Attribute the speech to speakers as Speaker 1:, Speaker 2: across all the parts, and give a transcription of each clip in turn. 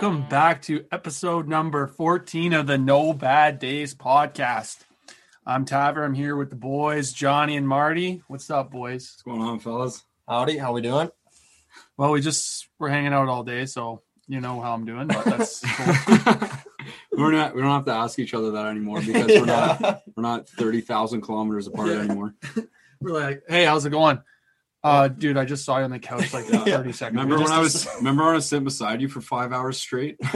Speaker 1: Welcome back to episode number 14 of the No Bad Days podcast. I'm Taver. I'm here with the boys, Johnny and Marty. What's up, boys?
Speaker 2: What's going on, fellas?
Speaker 3: Howdy, how we doing?
Speaker 1: Well, we just we're hanging out all day, so you know how I'm doing, but that's cool.
Speaker 2: we're not. We don't have to ask each other that anymore because we're not. We're not thirty thousand kilometers apart
Speaker 1: Yeah.
Speaker 2: anymore.
Speaker 1: we're like, hey, how's it going? Uh, dude, I just saw you on the couch like
Speaker 2: Yeah.
Speaker 1: 30 seconds.
Speaker 2: Remember when I was? Remember when I was sitting beside you for five hours straight?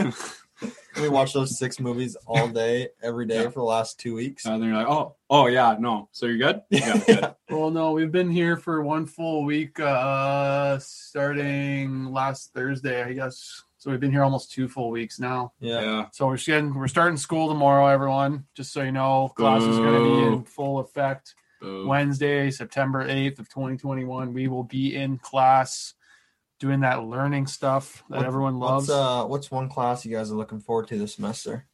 Speaker 3: We watched those six movies all day, every day
Speaker 2: Yeah.
Speaker 3: for the last two weeks.
Speaker 2: and then you're like, oh, oh yeah, no. So you're good? Yeah, good.
Speaker 1: Well, no, we've been here for one full week, uh, starting last Thursday, I guess. So we've been here almost two full weeks now.
Speaker 3: yeah.
Speaker 2: yeah.
Speaker 1: So we're getting we're starting school tomorrow, everyone. Just so you know, class is going to be in full effect
Speaker 2: Boo.
Speaker 1: Wednesday, September eighth of twenty twenty one. We will be in class doing that learning stuff that
Speaker 3: What-
Speaker 1: everyone loves.
Speaker 3: What's uh what's one class you guys are looking forward to this semester?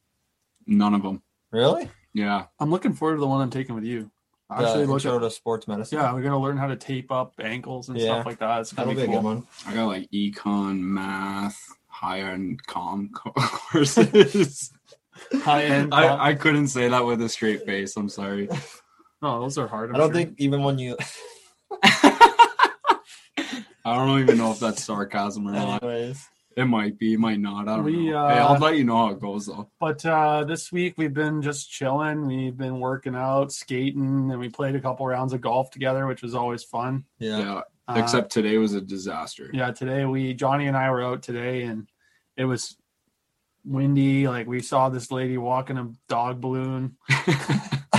Speaker 2: None of them.
Speaker 3: Really?
Speaker 2: Yeah.
Speaker 1: I'm looking forward to the one I'm taking with you.
Speaker 3: The
Speaker 1: Actually, look
Speaker 3: intro
Speaker 1: at,
Speaker 3: to sports medicine.
Speaker 1: yeah, we're gonna learn how to tape up ankles and
Speaker 3: Yeah.
Speaker 1: stuff like that. It's gonna
Speaker 3: That'll be
Speaker 1: be
Speaker 3: a good
Speaker 1: cool.
Speaker 3: one.
Speaker 2: I got like econ, math, higher end com courses.
Speaker 1: High end.
Speaker 2: I, I couldn't say that with a straight face. I'm sorry.
Speaker 1: no, those are hard. I'm
Speaker 3: I don't
Speaker 1: sure.
Speaker 3: think even when you
Speaker 2: I don't even know if that's sarcasm or not.
Speaker 3: anyways.
Speaker 2: It might be, it might not. I don't
Speaker 1: We,
Speaker 2: know.
Speaker 1: uh,
Speaker 2: hey, I'll let you know how it goes though.
Speaker 1: But uh, this week we've been just chilling. We've been working out, skating, and we played a couple rounds of golf together, which was always fun.
Speaker 3: Yeah.
Speaker 2: Yeah.
Speaker 1: Uh,
Speaker 2: Except today was a disaster.
Speaker 1: yeah, today we Johnny and I were out today, and it was windy. Like we saw this lady walking a dog balloon.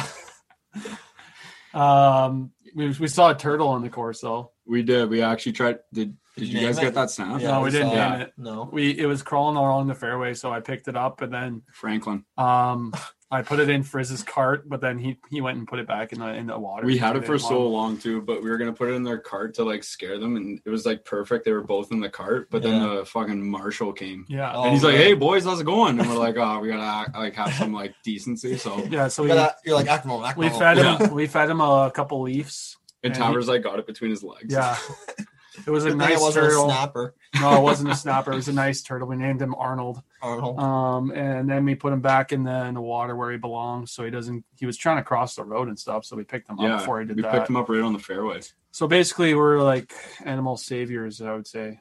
Speaker 1: um, we, we saw a turtle on the course though.
Speaker 2: we did. We actually tried. Did Did,
Speaker 3: Did
Speaker 2: you,
Speaker 3: you
Speaker 2: guys
Speaker 3: name
Speaker 2: get that snap?
Speaker 1: No, we didn't name
Speaker 3: it.
Speaker 1: it.
Speaker 3: No.
Speaker 1: We it was crawling along the fairway, so I picked it up and then
Speaker 2: Franklin.
Speaker 1: um I put it in Frizz's cart, but then he he went and put it back in the in the water.
Speaker 2: We had it for so long too, but we were gonna put it in their cart to like scare them, and it was like perfect. They were both in the cart, but then the fucking marshal came,
Speaker 1: Yeah,
Speaker 3: Oh,
Speaker 2: and he's oh,
Speaker 3: like,
Speaker 2: "Hey boys, how's it going?" And we're like, "Oh, we gotta act, like have some like decency." So,
Speaker 1: yeah. So we
Speaker 3: But, you're like act normal, act
Speaker 1: we fed him
Speaker 2: Yeah.
Speaker 1: we fed him a couple leaves.
Speaker 2: and
Speaker 1: And he-
Speaker 2: Towers like got it between his legs.
Speaker 1: Yeah, it was a nice
Speaker 3: it wasn't
Speaker 1: turtle.
Speaker 3: a snapper.
Speaker 1: No, it wasn't a snapper. It was a nice turtle. We named him Arnold.
Speaker 3: Arnold.
Speaker 1: Um, and then we put him back in the in the water where he belongs, so he doesn't. He was trying to cross the road and stuff, so we picked him up before he did
Speaker 2: we
Speaker 1: that.
Speaker 2: picked him up right on the fairway.
Speaker 1: So basically, we're like animal saviors, I would say.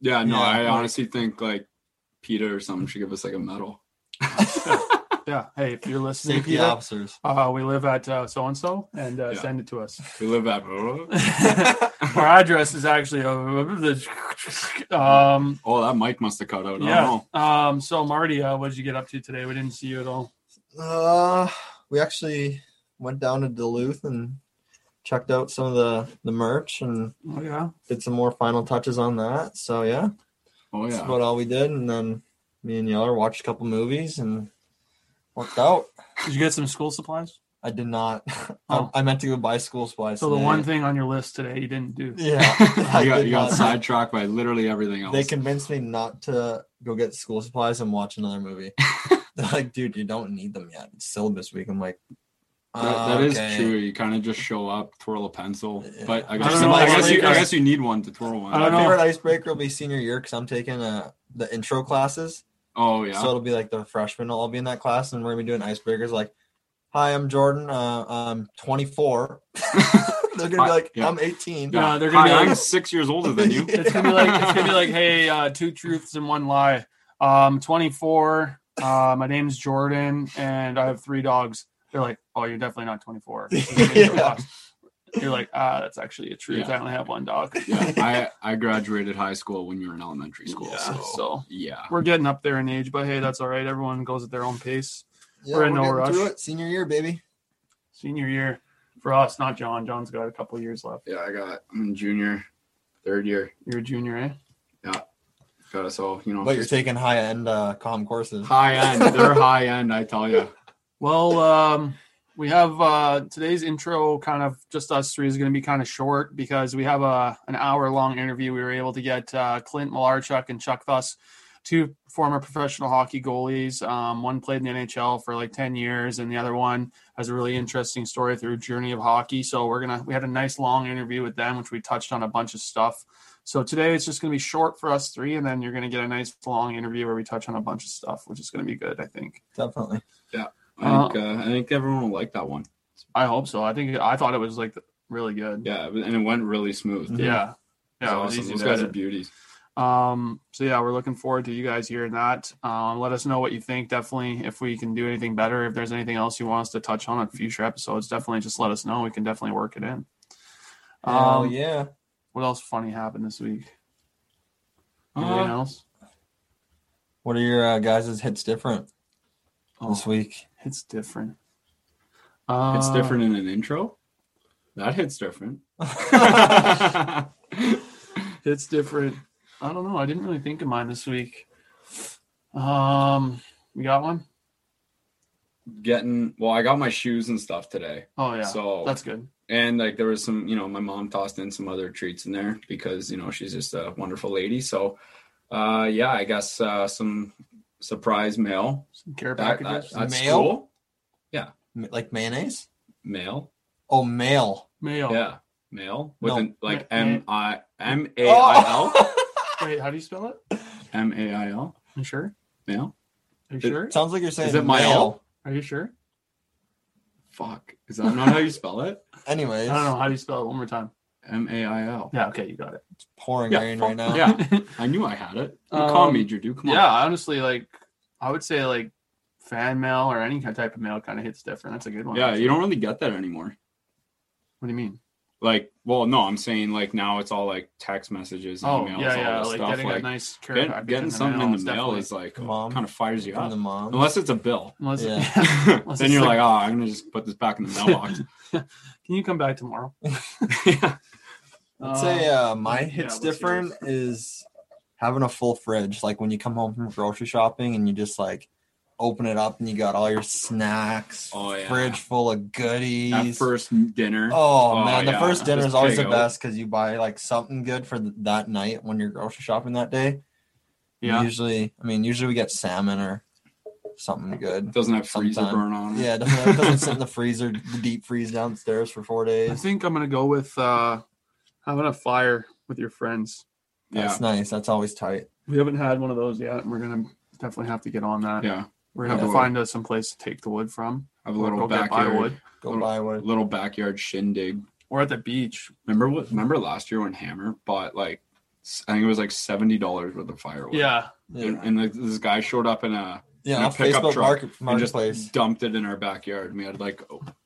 Speaker 2: Yeah, no,
Speaker 3: Yeah,
Speaker 2: I
Speaker 1: like-
Speaker 2: honestly think like PETA or something should give us like a medal.
Speaker 1: Yeah. Hey, if you're listening,
Speaker 3: Safety
Speaker 1: Peter,
Speaker 3: officers.
Speaker 1: uh, we live at so and so, and uh,
Speaker 2: Yeah.
Speaker 1: send it to us.
Speaker 2: We live at.
Speaker 1: Our address is actually uh, um
Speaker 2: Oh, that mic must have cut out. I
Speaker 1: yeah.
Speaker 2: don't know.
Speaker 1: Um. So Marty, uh, what did you get up to today? We didn't see you at all.
Speaker 3: Uh, we actually went down to Duluth and checked out some of the the merch and
Speaker 1: Oh yeah.
Speaker 3: did some more final touches on that. So yeah,
Speaker 2: Oh
Speaker 3: that's
Speaker 2: yeah.
Speaker 3: about all we did. And then me and Yeller watched a couple movies and worked out.
Speaker 1: Did you get some school supplies?
Speaker 3: I did not.
Speaker 1: Oh.
Speaker 3: I, I meant to go buy school supplies.
Speaker 1: So the one thing on your list today you didn't do.
Speaker 3: Yeah, I
Speaker 2: you got, you got sidetracked by literally everything else.
Speaker 3: They convinced me not to go get school supplies and watch another movie. They're like, dude, you don't need them yet. It's syllabus week. I'm like,
Speaker 2: That-
Speaker 3: uh,
Speaker 2: that is
Speaker 3: okay.
Speaker 2: true. You kind of just show up, twirl a pencil.
Speaker 3: Yeah.
Speaker 2: But I
Speaker 1: I
Speaker 2: guess,
Speaker 1: don't know,
Speaker 2: I, guess you, I guess you need one to twirl one.
Speaker 1: I don't know.
Speaker 3: favorite icebreaker will be senior year because I'm taking uh, the intro classes.
Speaker 2: Oh yeah.
Speaker 3: So it'll be like the freshmen will all be in that class, and we're gonna be doing icebreakers like, "Hi, I'm Jordan. Uh, I'm 24." They're gonna be like,
Speaker 2: yeah.
Speaker 3: "I'm 18."
Speaker 1: Yeah, they're gonna
Speaker 2: Hi,
Speaker 1: be
Speaker 2: I'm
Speaker 1: like-
Speaker 2: six years older than you.
Speaker 1: It's gonna be like it's gonna be like, hey, uh, two truths and one lie. Um, 24. Uh, my name's Jordan, and I have three dogs. They're like, oh, you're definitely not 24.
Speaker 3: Yeah.
Speaker 1: You're like, ah, that's actually a truth.
Speaker 2: Yeah.
Speaker 1: I only have one dog.
Speaker 2: Yeah, I I graduated high school when you were in elementary school.
Speaker 1: Yeah,
Speaker 2: so,
Speaker 1: so
Speaker 2: yeah,
Speaker 1: we're getting up there in age, but hey, that's all right. Everyone goes at their own pace.
Speaker 3: Yeah,
Speaker 1: We're in no rush.
Speaker 3: it. Senior year, baby.
Speaker 1: Senior year for us, not John. John's got a couple years left.
Speaker 2: yeah. I got I'm in junior, third year.
Speaker 1: You're a junior, eh? Yeah.
Speaker 2: Got us all, you know.
Speaker 3: But you're taking high end uh, com courses.
Speaker 2: high end. They're high end. I tell you.
Speaker 1: Well, um, we have uh, today's intro. Kind of just us three is going to be kind of short because we have a an hour long interview. We were able to get uh, Clint Malarchuk and Chuck Thuss, two former professional hockey goalies. Um, one played in the NHL for like ten years, and the other one has a really interesting story through journey of hockey. So we're gonna we had a nice long interview with them, which we touched on a bunch of stuff. So today it's just going to be short for us three, and then you're going to get a nice long interview where we touch on a bunch of stuff, which is going to be good. I think.
Speaker 3: Definitely.
Speaker 2: I think uh, I think everyone will like that one.
Speaker 1: I hope so. I think I thought it was like really good.
Speaker 2: Yeah, and it went really smooth.
Speaker 1: Yeah. Yeah. It
Speaker 2: was
Speaker 1: was
Speaker 2: awesome. Those
Speaker 1: to
Speaker 2: guys are beauties.
Speaker 1: Um, so yeah, we're looking forward to you guys hearing that. Um, let us know what you think. Definitely, if we can do anything better, if there's anything else you want us to touch on in future episodes, definitely just let us know. We can definitely work it in.
Speaker 3: Hell
Speaker 1: Um,
Speaker 3: yeah.
Speaker 1: What else funny happened this week?
Speaker 2: Uh,
Speaker 1: Anything else?
Speaker 3: What are your uh, guys' hits different
Speaker 1: Oh,
Speaker 3: this week?
Speaker 1: it's different. Uh,
Speaker 2: It's different in an intro. That hits different.
Speaker 1: It's different. I don't know. I didn't really think of mine this week. Um, you got one?
Speaker 2: Getting well, I got my shoes and stuff today.
Speaker 1: Oh yeah,
Speaker 2: So
Speaker 1: that's good.
Speaker 2: and like there was some, you know, my mom tossed in some other treats in there because you know she's just a wonderful lady. So, uh, yeah, I guess uh, some surprise mail.
Speaker 1: Some care
Speaker 2: That, that, that's
Speaker 3: Mail?
Speaker 2: cool.
Speaker 3: M- Like mayonnaise?
Speaker 2: Mail,
Speaker 3: Oh, mail.
Speaker 1: Mail.
Speaker 2: yeah, mail with
Speaker 3: No.
Speaker 2: an like
Speaker 1: Ma-
Speaker 2: M I M A I L
Speaker 3: Oh!
Speaker 1: Wait, how do you spell it?
Speaker 2: M A I L
Speaker 1: You sure?
Speaker 2: mail.
Speaker 1: Are you
Speaker 2: It-
Speaker 1: sure?
Speaker 3: Sounds like you're saying
Speaker 2: Is it my
Speaker 3: mail.
Speaker 2: L?
Speaker 1: Are you sure?
Speaker 2: Fuck, is that not how you spell it?
Speaker 3: Anyways,
Speaker 1: I don't know. How do you spell it? One more time.
Speaker 2: M A I L.
Speaker 1: Yeah. Okay, you got it.
Speaker 3: it's pouring
Speaker 2: Yeah,
Speaker 3: rain
Speaker 2: fuck
Speaker 3: right now.
Speaker 2: Yeah. I knew I had it. You
Speaker 1: Um,
Speaker 2: call major dude. Come on.
Speaker 1: yeah. Honestly, like I would say, like fan mail or any kind of type of mail kind of hits different. That's a good one.
Speaker 2: Yeah,
Speaker 1: actually.
Speaker 2: you don't really get that anymore.
Speaker 1: What do you mean?
Speaker 2: Like, well, no, I'm saying like now it's all like text messages,
Speaker 1: Oh,
Speaker 2: emails,
Speaker 1: yeah,
Speaker 2: all
Speaker 1: yeah.
Speaker 2: this
Speaker 1: Like
Speaker 2: stuff.
Speaker 1: getting
Speaker 2: like
Speaker 1: a nice care
Speaker 2: get-
Speaker 1: package
Speaker 2: getting
Speaker 1: in
Speaker 2: something in the
Speaker 1: is
Speaker 2: mail
Speaker 1: definitely-
Speaker 2: is like
Speaker 3: Mom.
Speaker 2: kind of fires you
Speaker 3: From
Speaker 2: up.
Speaker 3: the mom.
Speaker 2: Unless it's a bill,
Speaker 1: Unless,
Speaker 3: Yeah.
Speaker 1: unless
Speaker 2: then
Speaker 1: it's
Speaker 2: you're
Speaker 1: like,
Speaker 2: like, oh, I'm gonna just put this back in the mailbox.
Speaker 1: can you come back tomorrow?
Speaker 2: yeah.
Speaker 3: I'd say uh, my
Speaker 1: yeah,
Speaker 3: hits
Speaker 1: what's
Speaker 3: different is having a full fridge. Like when you come home from grocery shopping and you just like open it up and you got all your snacks,
Speaker 2: Oh, yeah.
Speaker 3: fridge full of
Speaker 2: That
Speaker 3: goodies.
Speaker 2: first dinner.
Speaker 3: Oh,
Speaker 2: Oh,
Speaker 3: man, the first dinner
Speaker 2: Just
Speaker 3: is always the
Speaker 2: out.
Speaker 3: best because you buy like something good for th- that night when you're grocery shopping that day.
Speaker 1: Yeah.
Speaker 3: Usually, I mean, usually we get salmon or something good.
Speaker 2: doesn't have freezer
Speaker 3: Sometime.
Speaker 2: burn on it.
Speaker 3: Yeah, it doesn't, it doesn't sit in the freezer, the deep freeze downstairs for four days.
Speaker 1: I think I'm gonna go with uh having a fire with your friends.
Speaker 2: yeah,
Speaker 3: That's nice. That's always tight.
Speaker 1: We haven't had one of those yet. and We're gonna definitely have to get on that.
Speaker 2: yeah.
Speaker 1: We're gonna have
Speaker 2: Yeah.
Speaker 1: to find us some place to take the wood from.
Speaker 2: Have a little
Speaker 1: go get
Speaker 2: backyard,
Speaker 1: firewood.
Speaker 3: Go
Speaker 2: Little-
Speaker 3: buy one.
Speaker 2: little backyard shindig.
Speaker 1: Or at the beach.
Speaker 2: Remember what? Remember last year when Hammer bought like, I think it was like seventy dollars worth of firewood.
Speaker 1: Yeah.
Speaker 2: and,
Speaker 3: Yeah,
Speaker 2: and like, this guy showed up in a
Speaker 3: yeah
Speaker 2: in a
Speaker 3: off
Speaker 2: pickup
Speaker 3: Facebook
Speaker 2: truck
Speaker 3: market,
Speaker 2: and just dumped it in our backyard. And we had like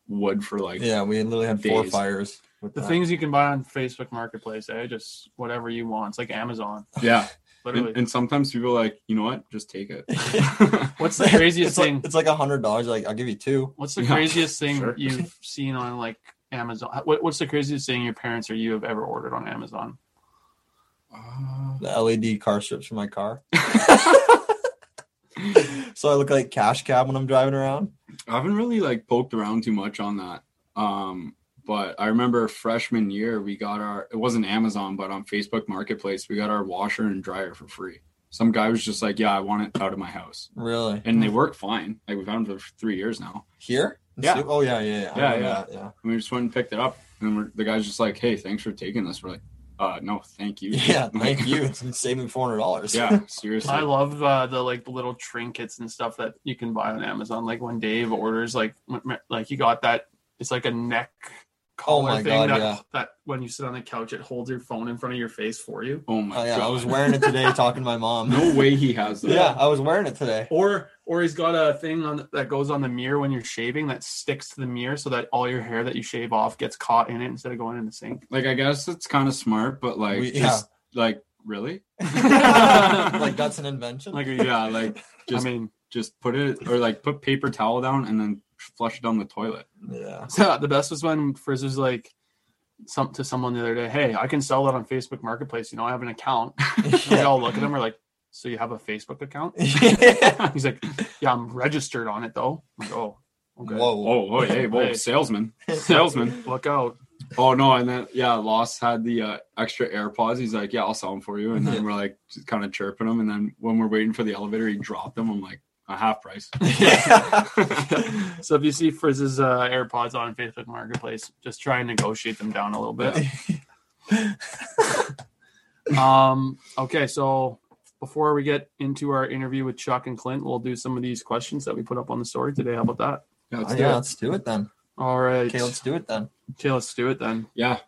Speaker 2: wood for like
Speaker 3: Yeah, we literally had four fires. With
Speaker 1: The
Speaker 3: that.
Speaker 1: things you can buy on Facebook Marketplace, eh? Just whatever you want. It's like Amazon.
Speaker 2: yeah.
Speaker 1: Literally.
Speaker 2: And, and sometimes people are like, you know what? Just take it.
Speaker 1: What's the craziest
Speaker 3: it's like,
Speaker 1: thing?
Speaker 3: It's like a hundred dollars. Like I'll give you two.
Speaker 1: What's the
Speaker 2: Yeah,
Speaker 1: craziest thing
Speaker 2: sure.
Speaker 1: you've seen on like Amazon? What, what's the craziest thing your parents or you have ever ordered on Amazon?
Speaker 2: Uh,
Speaker 3: The LED car strips for my car. so I look like cash cab when I'm driving around.
Speaker 2: I haven't really like poked around too much on that. Um, but I remember freshman year we got our it wasn't Amazon, but on Facebook Marketplace we got our washer and dryer for free. Some guy was just like, "Yeah, I want it out of my house,"
Speaker 3: Really?
Speaker 2: and they work fine. Like we've had them for three years now.
Speaker 3: Here?
Speaker 2: Yeah.
Speaker 3: Oh yeah, yeah, yeah.
Speaker 2: Yeah, yeah.
Speaker 3: that, yeah.
Speaker 2: We just went and picked it up, and we're, the guy's just like, "Hey, thanks for taking this." We're like, "Uh, no, thank you."
Speaker 3: Yeah,
Speaker 2: Like,
Speaker 3: thank you. It's saving four hundred dollars.
Speaker 2: yeah, seriously.
Speaker 1: I love uh, the like the little trinkets and stuff that you can buy on Amazon. Like when Dave orders, like m- m- like he got that. It's like a neck Oh collar
Speaker 3: my
Speaker 1: thing
Speaker 3: God,
Speaker 1: that,
Speaker 3: yeah.
Speaker 1: that when you sit on the couch, it holds your phone in front of your face for you.
Speaker 2: Oh my
Speaker 3: Oh yeah,
Speaker 2: god!
Speaker 3: I was wearing it today talking to my mom.
Speaker 2: No way he has that.
Speaker 3: Yeah, I was wearing it today.
Speaker 1: Or or he's got a thing on that goes on the mirror when you're shaving that sticks to the mirror so that all your hair that you shave off gets caught in it instead of going in the sink.
Speaker 2: Like I guess it's kind of smart, but like
Speaker 3: We-
Speaker 2: just like really?
Speaker 3: like that's an invention.
Speaker 1: Like,
Speaker 2: yeah, like just
Speaker 1: I mean,
Speaker 2: just put it or like put paper towel down and then flush it down the toilet.
Speaker 3: yeah.
Speaker 1: so the best was when Frizz was like some to someone the other day, "Hey, I can sell that on Facebook Marketplace. You know, I have an account." And we all look at him. We're like, "So you have a Facebook account?"
Speaker 3: yeah.
Speaker 1: He's like, "Yeah, I'm registered on it though." I'm like, oh, okay.
Speaker 3: Whoa.
Speaker 2: Oh, oh, hey, whoa,
Speaker 1: Hey.
Speaker 2: salesman, salesman.
Speaker 1: Look out.
Speaker 2: Oh no, and then yeah, Lost had the uh, extra AirPods. He's like, yeah, I'll sell them for you. And then we're like, just kind of chirping him. And then when we're waiting for the elevator, he dropped them. I'm like, a half price.
Speaker 1: So if you see Frizz's uh, AirPods on Facebook Marketplace, just try and negotiate them down a little bit. Um, okay, so before we get into our interview with Chuck and Clint, we'll do some of these questions that we put up on the story today. How about that?
Speaker 2: Yeah, let's
Speaker 3: Oh,
Speaker 2: do
Speaker 3: yeah,
Speaker 2: it.
Speaker 3: let's do it then.
Speaker 1: All right.
Speaker 3: Okay, let's do it then.
Speaker 1: Okay, let's do it then.
Speaker 2: Yeah,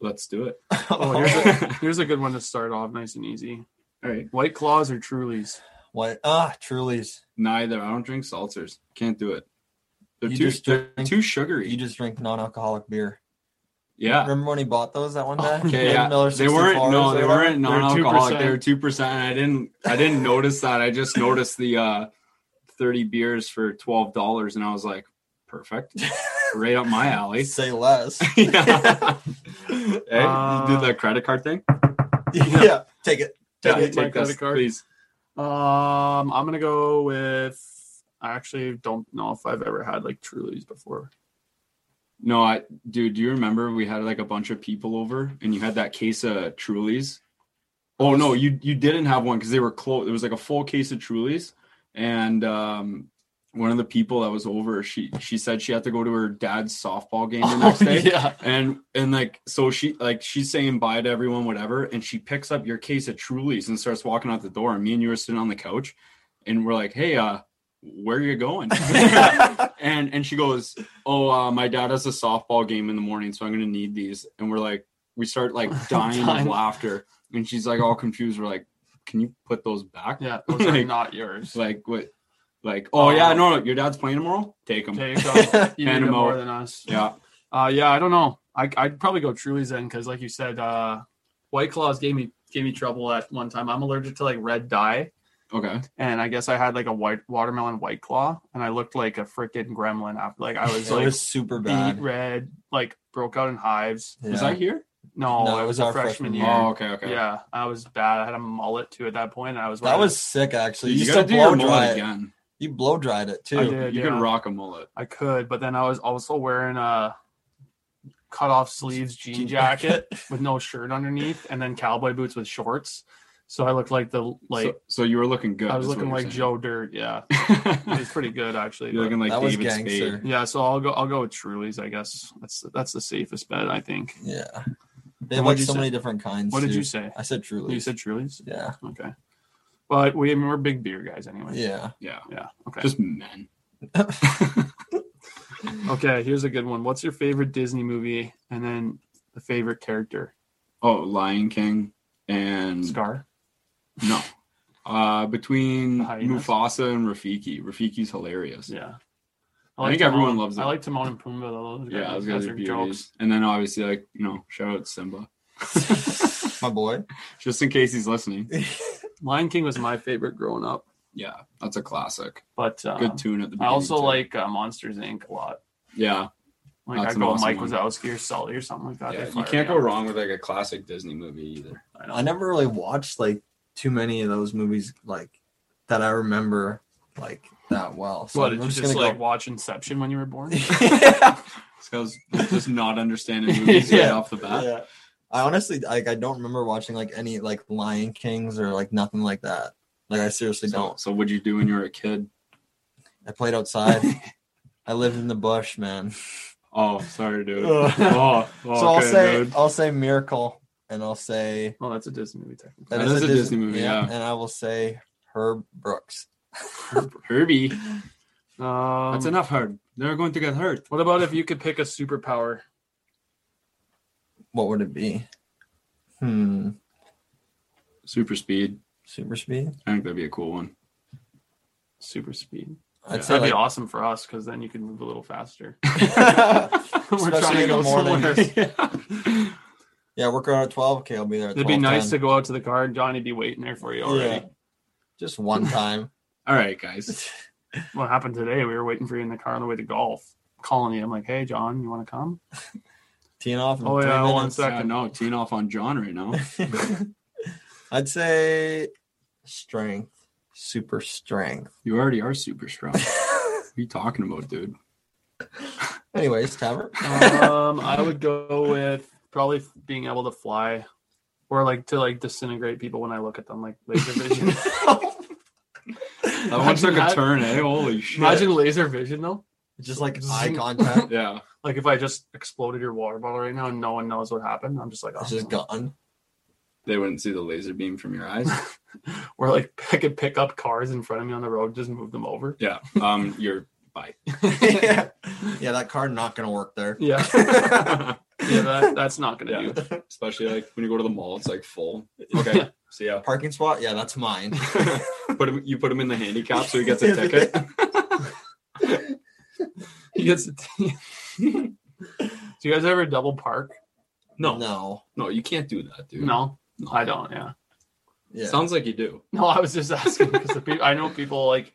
Speaker 2: let's do it.
Speaker 1: Oh, here's a, here's a good one to start off, nice and easy.
Speaker 2: All right.
Speaker 1: White Claws or Trulies?
Speaker 3: What? Ah, Truly's.
Speaker 2: Neither. I don't drink seltzers. Can't do it. They're
Speaker 3: You
Speaker 2: too
Speaker 3: just
Speaker 2: they're too sugary.
Speaker 3: You just drink non-alcoholic beer.
Speaker 2: yeah.
Speaker 3: Remember when he bought those that one day?
Speaker 2: Okay, yeah. They weren't no,
Speaker 3: or
Speaker 2: they weren't non-alcoholic.
Speaker 1: 2%.
Speaker 2: They were two percent. I didn't I didn't notice that. I just noticed the uh thirty beers for twelve dollars, and I was like, perfect, right up my alley.
Speaker 3: Say less.
Speaker 2: yeah. hey,
Speaker 1: Uh,
Speaker 2: you did the credit card thing.
Speaker 3: yeah. take it.
Speaker 2: Yeah,
Speaker 1: Take my
Speaker 2: take this,
Speaker 1: credit card.
Speaker 2: please.
Speaker 1: Um, I'm gonna go with. I actually don't know if I've ever had like Trulies before.
Speaker 2: No, I dude, do you remember we had like a bunch of people over and you had that case of Trulies? Oh no, you you didn't have one because they were close. It was like a full case of Trulies, and um, one of the people that was over, she she said she had to go to her dad's softball game the next day,
Speaker 1: yeah.
Speaker 2: and and like so she like she's saying bye to everyone, whatever, and she picks up your case of Trulies and starts walking out the door, and me and you were sitting on the couch, and we're like, hey, uh, where are you going? and and she goes, "Oh, uh, my dad has a softball game in the morning, so I'm gonna need these." And we're like, we start like dying
Speaker 1: Dying.
Speaker 2: of laughter, and she's like all confused. We're like, "Can you put those back?"
Speaker 1: Yeah, those are not yours.
Speaker 2: Like what? Like oh yeah,
Speaker 1: Oh.
Speaker 2: no, no, your dad's playing tomorrow. Take them.
Speaker 1: Okay, go. you
Speaker 2: Hand
Speaker 1: need it
Speaker 2: them
Speaker 1: more than us.
Speaker 2: Yeah,
Speaker 1: Uh, yeah, I don't know. I, I'd probably go Trulies then because, like you said, uh, White Claws gave me gave me trouble at one time. I'm allergic to like red dye,
Speaker 2: okay.
Speaker 1: and I guess I had like a white watermelon White Claw, and I looked like a freaking gremlin after. Like I was like
Speaker 3: was super
Speaker 1: beet
Speaker 3: bad.
Speaker 1: red, like broke out in hives.
Speaker 3: Yeah.
Speaker 2: Was I here?
Speaker 1: No,
Speaker 3: No,
Speaker 1: it
Speaker 3: it
Speaker 1: was
Speaker 3: was
Speaker 1: a
Speaker 3: our
Speaker 1: freshman
Speaker 3: freshman
Speaker 1: year.
Speaker 3: year.
Speaker 2: Oh, okay, okay.
Speaker 1: Yeah, I was bad. I had a mullet too at that point. And I was
Speaker 3: that
Speaker 1: wearing-
Speaker 3: was sick actually.
Speaker 2: you,
Speaker 3: You,
Speaker 2: gotta
Speaker 3: used
Speaker 2: do
Speaker 3: to
Speaker 2: your
Speaker 3: blow
Speaker 2: mullet
Speaker 3: dry
Speaker 2: again.
Speaker 3: You blow dried it too.
Speaker 1: I did.
Speaker 2: You
Speaker 1: yeah.
Speaker 2: could rock a mullet.
Speaker 1: I could, but then I was also wearing a cut off sleeves jean
Speaker 3: Jean
Speaker 1: jacket with no shirt underneath, and then cowboy boots with shorts. So I looked like the like
Speaker 2: so, so you were looking good.
Speaker 1: I was looking like
Speaker 2: saying.
Speaker 1: Joe Dirt. Yeah, it was pretty good actually.
Speaker 2: You're looking like
Speaker 3: that
Speaker 2: David
Speaker 3: gangster.
Speaker 2: Spade.
Speaker 1: yeah, so I'll go. I'll go with Truly's. I guess that's that's the safest bet. I think.
Speaker 3: Yeah. They have like so
Speaker 1: say?
Speaker 3: many different kinds.
Speaker 1: What did you say?
Speaker 3: I said truly.
Speaker 1: You said Truly's.
Speaker 3: yeah.
Speaker 1: Okay, but we I mean, we're big beer guys anyway.
Speaker 3: Yeah.
Speaker 2: Yeah,
Speaker 1: Yeah. Okay.
Speaker 2: just men.
Speaker 1: okay. Here's a good one. What's your favorite Disney movie? And then the favorite character.
Speaker 2: Oh, Lion King and
Speaker 1: Scar.
Speaker 2: no, uh, between Mufasa and Rafiki. Rafiki's hilarious.
Speaker 1: Yeah.
Speaker 2: I think
Speaker 1: Timon-
Speaker 2: everyone loves
Speaker 1: I like Timon and Pumbaa though. Those
Speaker 2: Yeah,
Speaker 1: guys,
Speaker 2: those
Speaker 1: those
Speaker 2: guys
Speaker 1: are
Speaker 2: are
Speaker 1: jokes.
Speaker 2: beauties. And then obviously, like you know, shout out Simba,
Speaker 3: My boy.
Speaker 2: just in case he's listening.
Speaker 1: Lion King was my favorite growing up,
Speaker 2: Yeah, that's a classic.
Speaker 1: but uh,
Speaker 2: Good tune at the beginning.
Speaker 1: I
Speaker 2: beginning.
Speaker 1: also
Speaker 2: too.
Speaker 1: like uh, Monsters Inc. a lot.
Speaker 2: Yeah,
Speaker 1: Like
Speaker 2: That's
Speaker 1: I
Speaker 2: an
Speaker 1: go
Speaker 2: awesome
Speaker 1: Mike
Speaker 2: one.
Speaker 1: Wazowski or Sully or something like that.
Speaker 2: yeah.
Speaker 1: They
Speaker 2: You
Speaker 1: fire
Speaker 2: can't
Speaker 1: me
Speaker 2: go
Speaker 1: up.
Speaker 2: wrong with like a classic Disney movie either.
Speaker 1: I know.
Speaker 3: I never really watched like too many of those movies like that I remember like that well. So
Speaker 1: what
Speaker 3: I'm
Speaker 1: you
Speaker 3: just
Speaker 1: just
Speaker 3: gonna
Speaker 1: like
Speaker 3: go.
Speaker 1: watch Inception when you were born?
Speaker 2: This guy's just not understanding movies right
Speaker 3: Yeah.
Speaker 2: off the bat.
Speaker 3: yeah. I honestly like I don't remember watching like any like Lion Kings or like nothing like that. Like I seriously
Speaker 2: So,
Speaker 3: don't.
Speaker 2: so what'd you do when you were a kid?
Speaker 3: I played outside. I lived in the bush, man.
Speaker 2: Oh, sorry, dude.
Speaker 3: Ugh.
Speaker 2: oh, oh,
Speaker 3: so I'll say
Speaker 2: dude.
Speaker 3: I'll say Miracle, and I'll say
Speaker 1: oh, that's a Disney movie technically.
Speaker 2: That is a Disney movie, yeah.
Speaker 3: And I will say Herb Brooks.
Speaker 2: Herbie.
Speaker 1: Um,
Speaker 2: That's enough, Herb. They're going to get hurt.
Speaker 1: What about if you could pick a superpower?
Speaker 3: What would it be? Hmm.
Speaker 2: Super speed.
Speaker 3: Super speed.
Speaker 2: I think that'd be a cool one.
Speaker 1: Super speed.
Speaker 3: I'd
Speaker 2: Yeah.
Speaker 3: say
Speaker 1: That'd
Speaker 3: like,
Speaker 1: be awesome for us because then you can move a little faster.
Speaker 3: Especially
Speaker 1: We're trying to
Speaker 3: in the
Speaker 1: go
Speaker 3: morning.
Speaker 1: somewhere.
Speaker 3: yeah, work out at twelve. Okay, I'll be there. At
Speaker 1: It'd be nice
Speaker 3: 12:10.
Speaker 1: to go out to the car and Johnny be waiting there for you already.
Speaker 3: Yeah. Just one time.
Speaker 2: All right, guys.
Speaker 1: What happened today? We were waiting for you in the car on the way to golf. Calling you. I'm like, hey, John, you want to come?
Speaker 3: Teeing off. In
Speaker 1: Oh,
Speaker 3: three
Speaker 1: yeah, one
Speaker 3: minutes.
Speaker 1: sec.
Speaker 2: Yeah, no, teeing off on John right now.
Speaker 3: I'd say strength. Super strength.
Speaker 2: You already are super strong. What are you talking about, dude?
Speaker 3: Anyways, Taver.
Speaker 1: um, I would go with probably being able to fly, or like to like disintegrate people when I look at them, like laser vision.
Speaker 2: That one took a turn, eh? Holy shit.
Speaker 1: Imagine laser vision though.
Speaker 3: Just like
Speaker 1: Zing.
Speaker 3: eye contact.
Speaker 2: Yeah.
Speaker 1: Like if I just exploded your water bottle right now and no one knows what happened, I'm just like,
Speaker 3: It's
Speaker 1: oh,
Speaker 3: just gone.
Speaker 2: They wouldn't see the laser beam from your eyes.
Speaker 1: or like I could pick up cars in front of me on the road, just move them over.
Speaker 2: Yeah. Um, you're bye.
Speaker 3: yeah. yeah, that card not gonna work there.
Speaker 1: Yeah, yeah, that, that's not gonna
Speaker 2: Yeah.
Speaker 1: do.
Speaker 2: Especially like when you go to the mall, it's like full. Okay. See ya.
Speaker 3: Parking spot, yeah, that's mine.
Speaker 2: put him you put him in the handicap so he gets a ticket.
Speaker 1: He gets. Do you guys ever double park?
Speaker 2: No.
Speaker 3: No.
Speaker 2: No, you can't do that, dude.
Speaker 1: No,
Speaker 2: No.
Speaker 1: I don't. Yeah.
Speaker 3: Yeah.
Speaker 2: Sounds like you do.
Speaker 1: No, I was just asking because the people I know people like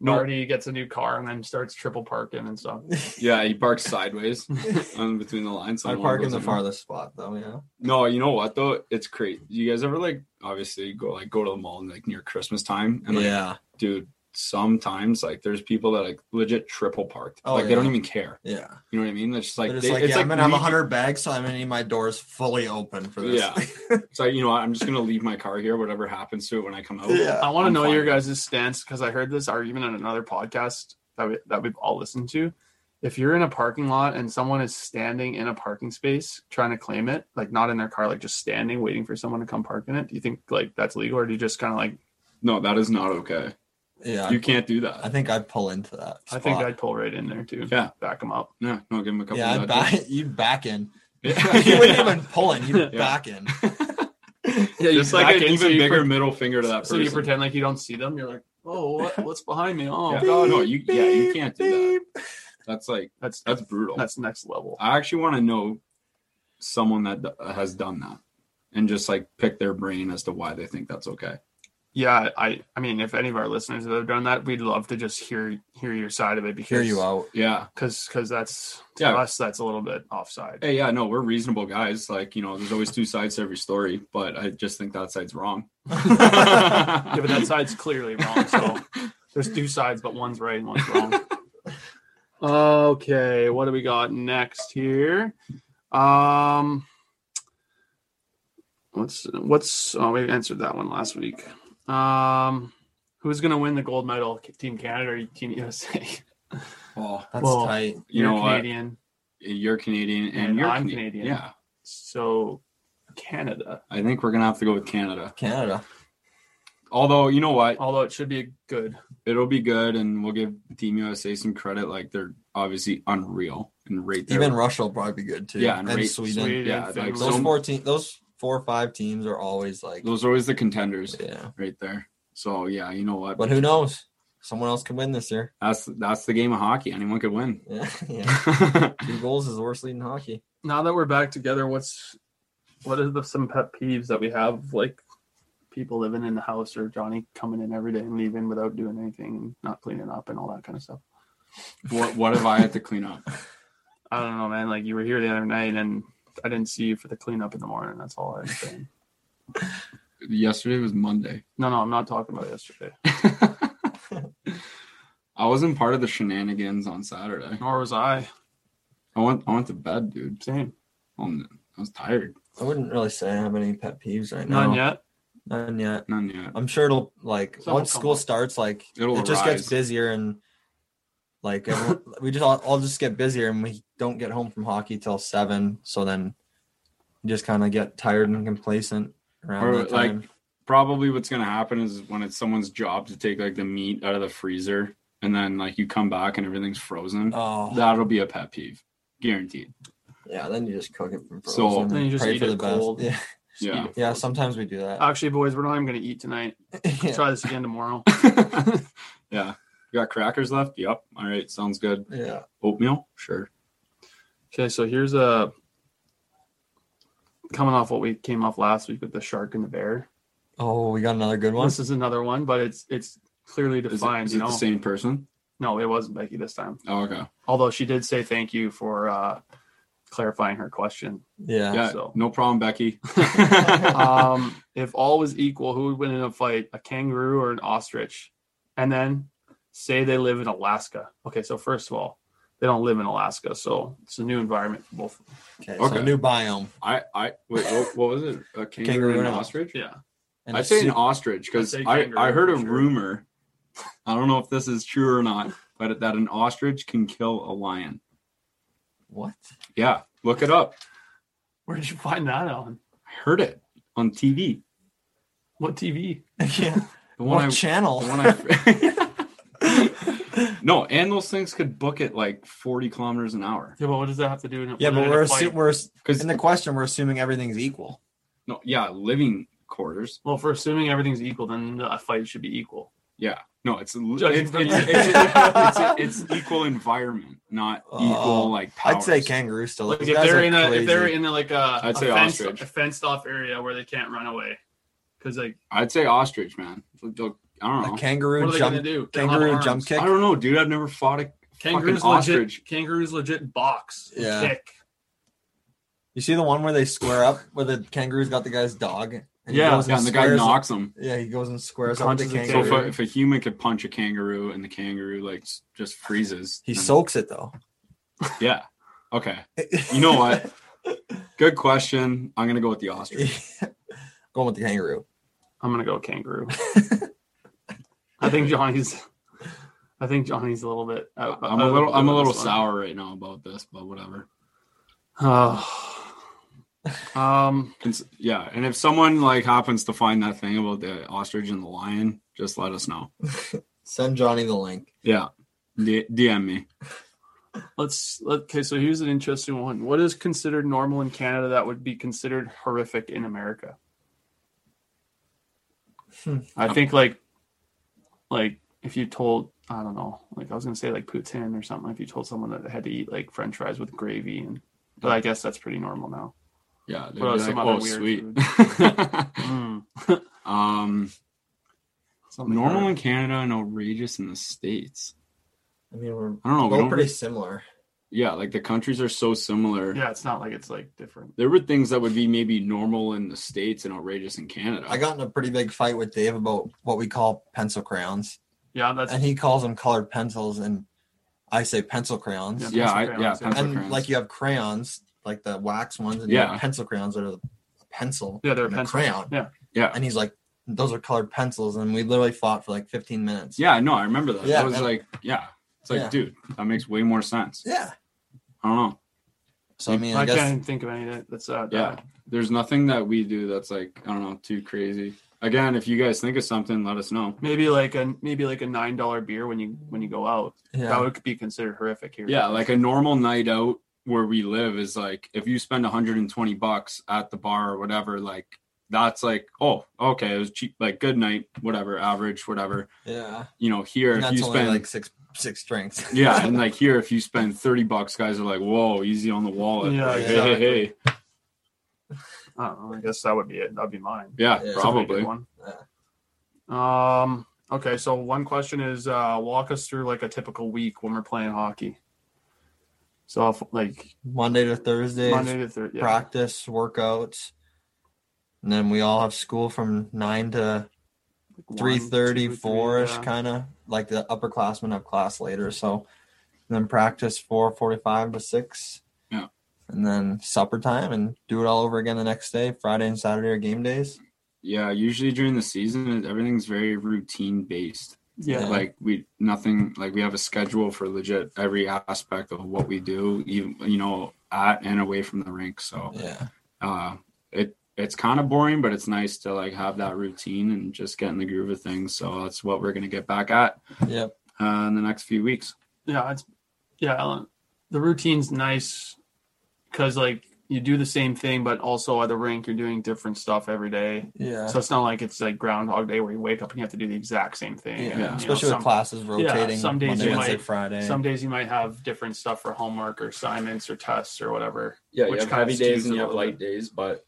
Speaker 2: No.
Speaker 1: Marty gets a new car and then starts triple parking and stuff.
Speaker 2: Yeah, he parks sideways um, between the lines.
Speaker 3: I park in the
Speaker 2: in.
Speaker 3: farthest spot though, yeah.
Speaker 2: No, you know what though? It's great. You guys ever like obviously go like go to the mall and like near Christmas time and like
Speaker 3: yeah.
Speaker 2: dude, sometimes like there's people that like legit triple parked.
Speaker 3: Oh,
Speaker 2: like they don't even care.
Speaker 3: Yeah.
Speaker 2: You know what I mean? It's just like
Speaker 3: just
Speaker 2: they-
Speaker 3: like,
Speaker 2: it's
Speaker 3: yeah,
Speaker 2: like
Speaker 3: I'm gonna have a hundred bags, so I'm gonna need my doors fully open for this.
Speaker 2: Yeah. so you know? I'm just gonna leave my car here. Whatever happens to it when I come out.
Speaker 3: Yeah.
Speaker 1: I want to
Speaker 2: I'm
Speaker 1: know
Speaker 2: fine.
Speaker 1: your guys' stance because I heard this argument on another podcast that we, that we've all listened to. If you're in a parking lot and someone is standing in a parking space trying to claim it, like not in their car, like just standing waiting for someone to come park in it, do you think like that's legal or do you just kind of like?
Speaker 2: No, that is not okay.
Speaker 3: Yeah.
Speaker 2: You can't do that.
Speaker 3: I think I'd pull into that.
Speaker 1: I think. I'd pull right in there too.
Speaker 2: Yeah.
Speaker 1: back them up.
Speaker 2: Yeah, no, give him a couple.
Speaker 3: Yeah, I'd back you'd back in.
Speaker 2: Yeah.
Speaker 3: you wouldn't even pull in, you'd
Speaker 2: Yeah.
Speaker 3: back in.
Speaker 1: Yeah,
Speaker 2: Just like an even bigger middle finger to that person.
Speaker 1: So
Speaker 2: person.
Speaker 1: you pretend like you don't see them. You're like, oh, what, what's behind me? Oh
Speaker 2: yeah.
Speaker 1: god,
Speaker 2: no, you yeah, you can't do that. That's like
Speaker 1: that's
Speaker 2: that's brutal.
Speaker 1: that's next level.
Speaker 2: I actually want to know someone that has done that and just like pick their brain as to why they think that's okay.
Speaker 1: Yeah, I I mean, if any of our listeners have done that, we'd love to just hear hear your side of it because
Speaker 3: Hear you out.
Speaker 2: Yeah.
Speaker 1: because because that's to
Speaker 2: Yeah.
Speaker 1: us that's a little bit offside.
Speaker 2: Hey, yeah, no, we're reasonable guys. Like, you know, there's always two sides to every story, but I just think that side's wrong.
Speaker 1: Yeah, but that side's clearly wrong. So there's two sides, but one's right and one's wrong. Okay, what do we got next here? Um, what's what's? Oh, we answered that one last week. Um, who's gonna win the gold medal? Team Canada or Team USA?
Speaker 2: well,
Speaker 3: That's
Speaker 1: Well,
Speaker 3: tight.
Speaker 2: You
Speaker 1: You're
Speaker 2: know what?
Speaker 1: Canadian,
Speaker 2: you're Canadian and,
Speaker 1: And
Speaker 2: you're
Speaker 1: I'm
Speaker 2: Cana-
Speaker 1: Canadian.
Speaker 2: Yeah.
Speaker 1: so Canada.
Speaker 2: I think we're going to have to go with Canada.
Speaker 3: Canada.
Speaker 2: Although, you know what?
Speaker 1: Although it should be good.
Speaker 2: It'll be good and we'll give Team USA some credit. Like, they're obviously unreal and right there.
Speaker 3: Even Russia will probably be good too.
Speaker 2: Yeah, and
Speaker 3: and
Speaker 2: rate-
Speaker 3: Sweden.
Speaker 1: Sweden,
Speaker 2: yeah, like
Speaker 3: Those
Speaker 2: So-
Speaker 3: four team, those four or five teams are always like,
Speaker 2: Those are always the contenders
Speaker 3: yeah.
Speaker 2: right there. So, yeah, you know what?
Speaker 3: But who knows? Someone else could win this year.
Speaker 2: That's that's the game of hockey. Anyone could win.
Speaker 3: Yeah, yeah. Two goals is the worst lead in hockey.
Speaker 1: Now that we're back together, what's what are the some pet peeves that we have? Like people living in the house or Johnny coming in every day and leaving without doing anything, not cleaning up and all that kind of stuff.
Speaker 2: what what have I had to clean up?
Speaker 1: I don't know, man. Like you were here the other night and I didn't see you for the cleanup in the morning. That's all I'm saying.
Speaker 2: Yesterday was Monday.
Speaker 1: No, no, I'm not talking about yesterday.
Speaker 2: I wasn't part of the shenanigans on Saturday.
Speaker 1: Nor was I.
Speaker 2: I went I went to bed, dude.
Speaker 1: Same.
Speaker 2: Um, I was tired.
Speaker 3: I wouldn't really say I have any pet peeves right now.
Speaker 1: None yet.
Speaker 3: None yet.
Speaker 2: None yet.
Speaker 3: I'm sure it'll like
Speaker 1: Some
Speaker 3: once school
Speaker 1: up.
Speaker 3: starts, like
Speaker 2: It'll
Speaker 3: it just gets busier and like everyone- we just all, all just get busier and we don't get home from hockey till seven. So then you just kind of get tired and complacent around
Speaker 2: Or,
Speaker 3: that
Speaker 2: like. Probably what's gonna happen is when it's someone's job to take like the meat out of the freezer and then like you come back and everything's frozen.
Speaker 3: oh,
Speaker 2: That'll be a pet peeve. Guaranteed.
Speaker 3: Yeah, then you just cook it from frozen.
Speaker 2: So-
Speaker 3: frozen.
Speaker 1: Then you just
Speaker 3: pray
Speaker 1: eat
Speaker 3: for
Speaker 1: it
Speaker 3: the best.
Speaker 1: cold.
Speaker 3: Yeah,
Speaker 2: Yeah.
Speaker 3: yeah. Sometimes we do that.
Speaker 1: Actually, boys, we're not even gonna eat tonight.
Speaker 3: yeah.
Speaker 1: Try this again tomorrow.
Speaker 2: yeah. You got crackers left? Yep. All right. Sounds good.
Speaker 3: yeah.
Speaker 2: Oatmeal? Sure.
Speaker 1: Okay, so here's a coming off what we came off last week with the shark and the bear.
Speaker 3: Oh, we got another good one.
Speaker 1: This is another one, but it's it's clearly defined.
Speaker 2: is
Speaker 1: you
Speaker 2: it
Speaker 1: know,
Speaker 2: the same person?
Speaker 1: no, it wasn't Becky this time.
Speaker 2: Oh, okay.
Speaker 1: Although she did say thank you for uh, clarifying her question.
Speaker 3: Yeah.
Speaker 2: Yeah.
Speaker 1: so-
Speaker 2: No problem, Becky.
Speaker 1: um, if all was equal, who would win in a fight, a kangaroo or an ostrich? And then say they live in Alaska. Okay, so first of all, they don't live in Alaska, so it's a new environment for both. of them.
Speaker 3: Okay. So
Speaker 2: Okay.
Speaker 3: new biome.
Speaker 2: I, I, wait, what, what was it? A kangaroo,
Speaker 3: Kangaroo
Speaker 2: and
Speaker 3: and
Speaker 2: an
Speaker 3: an
Speaker 2: ostrich?
Speaker 1: Yeah,
Speaker 3: And
Speaker 2: I'd
Speaker 3: a
Speaker 2: say an ostrich because
Speaker 1: I'd
Speaker 2: I, heard a
Speaker 1: sure.
Speaker 2: rumor. I don't know if this is true or not, but that an ostrich can kill a lion.
Speaker 3: What?
Speaker 2: Yeah, look it up.
Speaker 1: where did you find that on?
Speaker 2: I heard it on TV.
Speaker 1: What TV?
Speaker 3: yeah.
Speaker 2: The
Speaker 3: What
Speaker 2: I,
Speaker 3: channel?
Speaker 2: the one I no, and those things could book it like 40 kilometers an hour.
Speaker 1: Yeah, but what does that have to do? In,
Speaker 3: yeah, but we're
Speaker 1: fight?
Speaker 3: assu- we're
Speaker 2: Because
Speaker 3: in the question we're assuming everything's equal.
Speaker 2: no, yeah, living quarters.
Speaker 1: well, if we're assuming everything's equal, then a fight should be equal.
Speaker 2: Yeah, no, it's it's,
Speaker 1: Judging
Speaker 2: it's,
Speaker 1: from
Speaker 2: it's, it's, it's equal environment, not
Speaker 3: Oh,
Speaker 2: equal like. Powers.
Speaker 3: I'd say kangaroo still.
Speaker 1: Like if they're in a
Speaker 3: crazy.
Speaker 1: if they're in a, like a,
Speaker 2: I'd
Speaker 1: a,
Speaker 2: say
Speaker 1: fenced,
Speaker 2: ostrich.
Speaker 1: a fenced off area where they can't run away, because like
Speaker 2: I'd say ostrich, man. Look, I don't
Speaker 3: a
Speaker 2: know.
Speaker 3: kangaroo
Speaker 1: what are they
Speaker 3: jump,
Speaker 1: gonna do? They don't have
Speaker 3: kangaroo
Speaker 1: arms.
Speaker 3: jump kick.
Speaker 2: I don't know, dude. I've never fought a
Speaker 1: Kangaroos
Speaker 2: fucking
Speaker 1: legit.
Speaker 2: ostrich.
Speaker 1: Kangaroos legit box.
Speaker 3: Yeah.
Speaker 1: Kick.
Speaker 3: You see the one where they square up, where the kangaroo's got the guy's dog. And
Speaker 1: Yeah,
Speaker 3: goes
Speaker 2: Yeah, and the guy
Speaker 3: squares
Speaker 2: knocks him.
Speaker 3: Yeah, he goes and squares up
Speaker 1: Punches
Speaker 3: the
Speaker 1: the
Speaker 2: So
Speaker 3: kangaroo.
Speaker 2: if a, if a human could punch a kangaroo and the kangaroo like s- just freezes,
Speaker 3: he
Speaker 2: then-
Speaker 3: soaks it though.
Speaker 2: Yeah. Okay. You know what? Good question. I'm gonna go with the ostrich.
Speaker 3: Going with the kangaroo.
Speaker 1: I'm gonna go kangaroo. I think Johnny's. I think Johnny's a little bit. Out,
Speaker 2: I'm a little I'm a little
Speaker 1: this one.
Speaker 2: sour right now about this, but whatever.
Speaker 1: Oh. um.
Speaker 2: Cons- yeah, and if someone like happens to find that thing about the ostrich and the lion, just let us know.
Speaker 3: Send Johnny the link.
Speaker 2: Yeah. D- DM me.
Speaker 1: Let's. Let, Okay. So here's an interesting one. What is considered normal in Canada that would be considered horrific in America?
Speaker 3: Hmm.
Speaker 1: I think like, like if you told I don't know, like I was gonna say like poutine or something. If you told someone that they had to eat like French fries with gravy, and but I guess that's pretty normal now.
Speaker 2: Yeah. they'd
Speaker 1: What
Speaker 2: be
Speaker 1: some
Speaker 2: like,
Speaker 1: other
Speaker 2: oh,
Speaker 1: weird
Speaker 2: sweet.
Speaker 1: Mm.
Speaker 2: um,
Speaker 1: Something
Speaker 2: normal
Speaker 1: like
Speaker 2: in Canada and outrageous in the states.
Speaker 3: I mean, we're
Speaker 2: I don't know. We
Speaker 3: both
Speaker 2: don't
Speaker 3: pretty
Speaker 2: re-
Speaker 3: similar.
Speaker 2: Yeah, like the countries are so similar.
Speaker 1: Yeah, it's not like it's like different.
Speaker 2: There were things that would be maybe normal in the states and outrageous in Canada.
Speaker 3: I got in a pretty big fight with Dave about what we call pencil crayons,
Speaker 1: Yeah, that's
Speaker 3: and he calls them colored pencils, and I say pencil crayons.
Speaker 1: Yeah,
Speaker 2: yeah,
Speaker 1: pencil
Speaker 2: I,
Speaker 1: crayons,
Speaker 2: yeah,
Speaker 1: yeah.
Speaker 2: pencil
Speaker 3: and
Speaker 2: crayons.
Speaker 3: like you have crayons, like the wax ones, and you
Speaker 2: Yeah.
Speaker 3: have pencil crayons that are the pencil.
Speaker 1: yeah, they're
Speaker 3: and a
Speaker 1: pencils.
Speaker 3: crayon.
Speaker 1: Yeah,
Speaker 2: yeah,
Speaker 3: And he's like, "Those are colored pencils," and we literally fought for like 15 minutes.
Speaker 2: yeah. No, I remember that.
Speaker 3: Yeah,
Speaker 2: that was
Speaker 3: and-
Speaker 2: like, yeah, it's like,
Speaker 3: Yeah.
Speaker 2: dude, that makes way more sense.
Speaker 3: Yeah.
Speaker 2: I don't know.
Speaker 3: So I mean,
Speaker 1: I,
Speaker 3: I, guess
Speaker 1: can't even think of any that- that's uh,
Speaker 2: Yeah, there's nothing that we do that's like, I don't know, too crazy. Again, if you guys think of something, let us know.
Speaker 1: maybe like a maybe like a nine dollar beer when you when you go out.
Speaker 3: yeah.
Speaker 1: That would be considered horrific here.
Speaker 2: Yeah, like a normal night out where we live is like if you spend 120 bucks at the bar or whatever, like that's like, oh, okay, it was cheap, like good night, whatever, average, whatever.
Speaker 3: yeah.
Speaker 2: You know, here
Speaker 3: And
Speaker 2: if
Speaker 3: that's
Speaker 2: you
Speaker 3: only
Speaker 2: spend
Speaker 3: like six six drinks.
Speaker 2: yeah, and like here if you spend 30 bucks, guys are like, whoa, easy on the wallet.
Speaker 1: Yeah,
Speaker 2: Like, hey, hey, hey.
Speaker 1: I know. I guess that would be it. That'd be mine.
Speaker 2: Yeah,
Speaker 3: Yeah.
Speaker 1: That's a pretty
Speaker 2: probably.
Speaker 1: good one. Um. Okay, so one question is, uh, walk us through like a typical week when we're playing hockey. So, if, like
Speaker 3: Monday to Thursday,
Speaker 1: Monday to Thursday, yeah.
Speaker 3: practice, workouts, and then we all have school from nine to
Speaker 1: Like one,
Speaker 3: three thirty,
Speaker 1: two, three,
Speaker 3: four ish, kind of like the upperclassmen have class later. So then practice four forty five to six.
Speaker 2: Yeah.
Speaker 3: And then supper time and do it all over again the next day. Friday and Saturday are game days.
Speaker 2: Yeah, usually during the season, everything's very routine based.
Speaker 1: Yeah,
Speaker 3: Yeah.
Speaker 2: like we nothing like we have a schedule for legit every aspect of what we do even you know at and away from the rink so
Speaker 3: Yeah.
Speaker 2: uh it it's kind of boring but it's nice to like have that routine and just get in the groove of things so that's what we're going to get back at
Speaker 3: Yep.
Speaker 2: uh, in the next few weeks
Speaker 1: yeah, it's yeah. Alan, The routine's nice because like you do the same thing, but also at the rink you're doing different stuff every day.
Speaker 3: Yeah.
Speaker 1: So it's not like it's like Groundhog Day where you wake up and you have to do the exact same thing.
Speaker 3: yeah.
Speaker 1: And, you know,
Speaker 3: Especially
Speaker 1: some,
Speaker 3: with classes rotating.
Speaker 1: Yeah, some days
Speaker 3: Monday,
Speaker 1: you
Speaker 3: Wednesday,
Speaker 1: might-
Speaker 3: Friday.
Speaker 1: some days you might have different stuff for homework or assignments or tests or whatever.
Speaker 2: Yeah,
Speaker 1: which
Speaker 2: you have
Speaker 1: kind of
Speaker 2: heavy days
Speaker 1: skews
Speaker 2: and you have
Speaker 1: little
Speaker 2: light days, but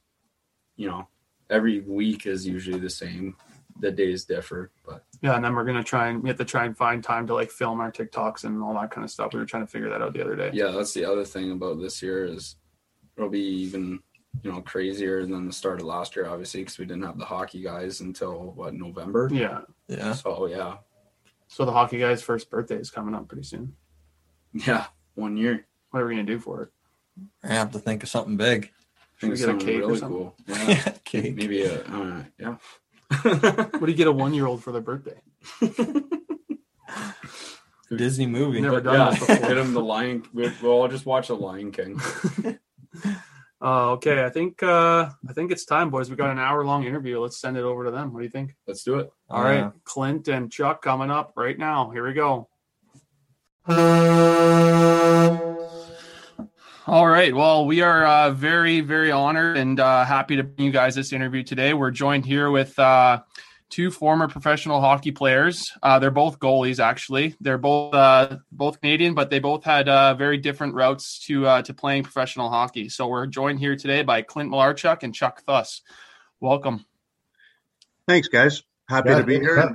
Speaker 2: you know, every week is usually the same. The days differ, but
Speaker 1: Yeah, and then we're gonna try and we have to try and find time to like film our TikToks and all that kind of stuff. We were trying to figure that out the other day.
Speaker 2: yeah, that's the other thing about this year is it'll be even you know crazier than the start of last year, obviously, because we didn't have the hockey guys until what November.
Speaker 1: Yeah.
Speaker 3: yeah.
Speaker 2: So yeah,
Speaker 1: So the hockey guy's first birthday is coming up pretty soon.
Speaker 2: yeah, one year.
Speaker 1: What are we gonna do for it?
Speaker 3: I have to think of something big.
Speaker 1: Should we
Speaker 2: Think
Speaker 1: get a
Speaker 2: something
Speaker 1: cake or
Speaker 2: really
Speaker 1: something?
Speaker 2: cool. Yeah,
Speaker 3: Cake.
Speaker 2: maybe a uh, yeah.
Speaker 1: What do you get a one year old for their birthday?
Speaker 3: Disney movie.
Speaker 1: Never
Speaker 2: But
Speaker 1: done
Speaker 2: yeah,
Speaker 1: this before.
Speaker 2: get him the Lion. We'll, we'll all just watch the Lion King.
Speaker 1: Uh, okay, I think uh, I think it's time, boys. We got an hour long interview. Let's send it over to them. What do you think?
Speaker 2: Let's do it.
Speaker 1: All right,
Speaker 3: Yeah.
Speaker 1: Clint and Chuck coming up right now. Here we go. All right. Well, we are uh, very, very honored and uh, happy to bring you guys this interview today. We're joined here with uh, two former professional hockey players. Uh, they're both goalies, actually. They're both uh, both Canadian, but they both had uh, very different routes to uh, to playing professional hockey. So we're joined here today by Clint Malarchuk and Chuck Thuss. Welcome.
Speaker 4: Thanks, guys. Happy
Speaker 5: Yeah,
Speaker 4: to be here.
Speaker 5: Pat.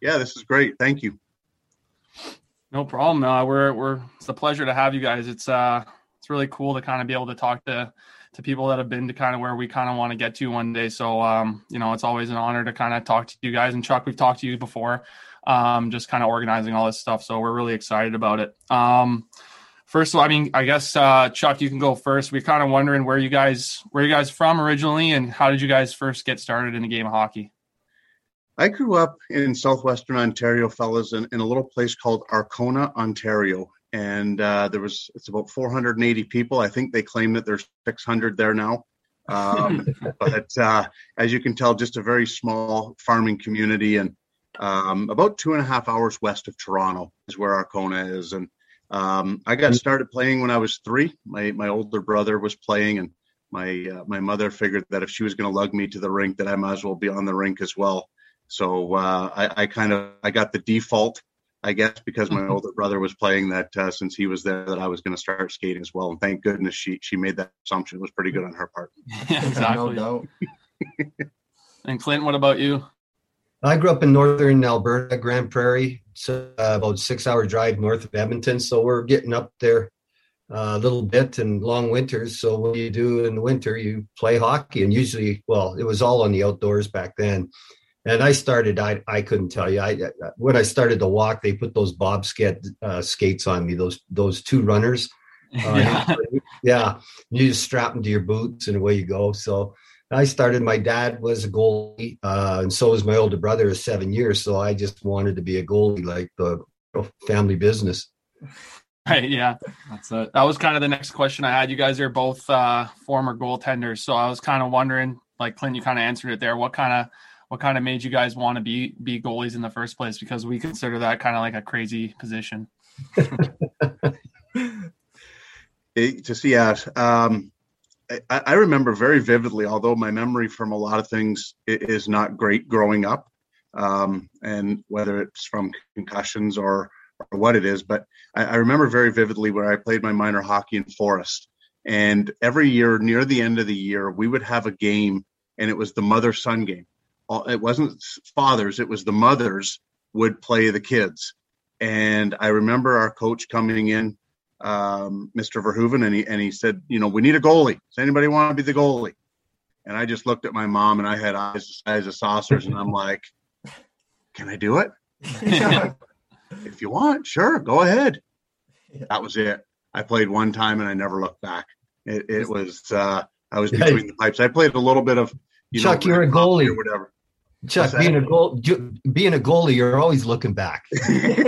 Speaker 4: Yeah, this is great. Thank you.
Speaker 1: No problem. Uh, we're we're it's a pleasure to have you guys. It's uh it's really cool to kind of be able to talk to to people that have been to kind of where we kind of want to get to one day. So um you know it's always an honor to kind of talk to you guys. And Chuck, we've talked to you before, um just kind of organizing all this stuff. So we're really excited about it. Um first of all, I mean I guess uh Chuck, you can go first. We're kind of wondering where you guys where you guys from originally and how did you guys first get started in the game of hockey?
Speaker 4: I grew up in southwestern Ontario, fellas, in, in a little place called Arkona, Ontario. And uh, there was, it's about 480 people. I think they claim that there's 600 there now. Um, but uh, as you can tell, just a very small farming community. And um, about two and a half hours west of Toronto is where Arkona is. And um, I got started playing when I was three. My, my older brother was playing, and my, uh, my mother figured that if she was going to lug me to the rink, that I might as well be on the rink as well. So uh, I, I kind of I got the default, I guess, because my older brother was playing that uh, since he was there that I was going to start skating as well. And thank goodness she she made that assumption. It was pretty good on her part.
Speaker 1: exactly.
Speaker 3: No doubt.
Speaker 1: And Clint, what about you?
Speaker 5: I grew up in northern Alberta, Grande Prairie, so, uh, about six hour drive north of Edmonton. So we're getting up there uh, a little bit and long winters. So what do you do in the winter? You play hockey, and usually, well, it was all on the outdoors back then. And I started. I I couldn't tell you. I when I started to walk, they put those bobscat uh, skates on me. Those those two runners. Uh,
Speaker 1: Yeah.
Speaker 5: yeah, you just strap them to your boots and away you go. So I started. My dad was a goalie, uh, and so was my older brother. of Seven years, so I just wanted to be a goalie, like the family business.
Speaker 1: Right, yeah.
Speaker 2: That's it.
Speaker 1: That was kind of the next question I had. You guys are both uh, former goaltenders, so I was kind of wondering, like Clint, you kind of answered it there. What kind of what kind of made you guys want to be be goalies in the first place? Because we consider that kind of like a crazy position.
Speaker 4: It, to see us, um, I, I remember very vividly. Although my memory from a lot of things is not great growing up, um, and whether it's from concussions or or what it is, but I, I remember very vividly where I played my minor hockey in Forest. And every year, near the end of the year, we would have a game, and it was the mother son game. All- It wasn't fathers; it was the mothers would play the kids. And I remember our coach coming in, um, Mr. Verhoeven, and he and he said, "You know, we need a goalie. Does anybody want to be the goalie?" And I just looked at my mom, and I had eyes the size of saucers, and I'm like, "Can I do it?" if you want, sure, go ahead. That was it. I played one time and I never looked back. It, it was uh, I was between the pipes. I played a little bit of you
Speaker 5: Chuck,
Speaker 4: know,
Speaker 5: you're a goalie.
Speaker 4: or whatever.
Speaker 5: Chuck,
Speaker 4: What's
Speaker 5: being a goal, being a goalie, you're always looking back.
Speaker 4: Good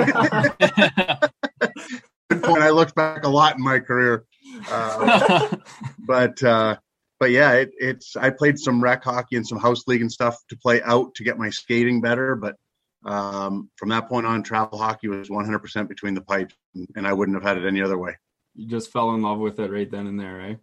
Speaker 4: point. I looked back a lot in my career, uh, but uh, but yeah, it, it's I played some rec hockey and some house league and stuff to play out to get my skating better, but. Um, from that point on, travel hockey was 100% between the pipes, and I wouldn't have had it any other way.
Speaker 2: You just fell in love with it right then and there, right?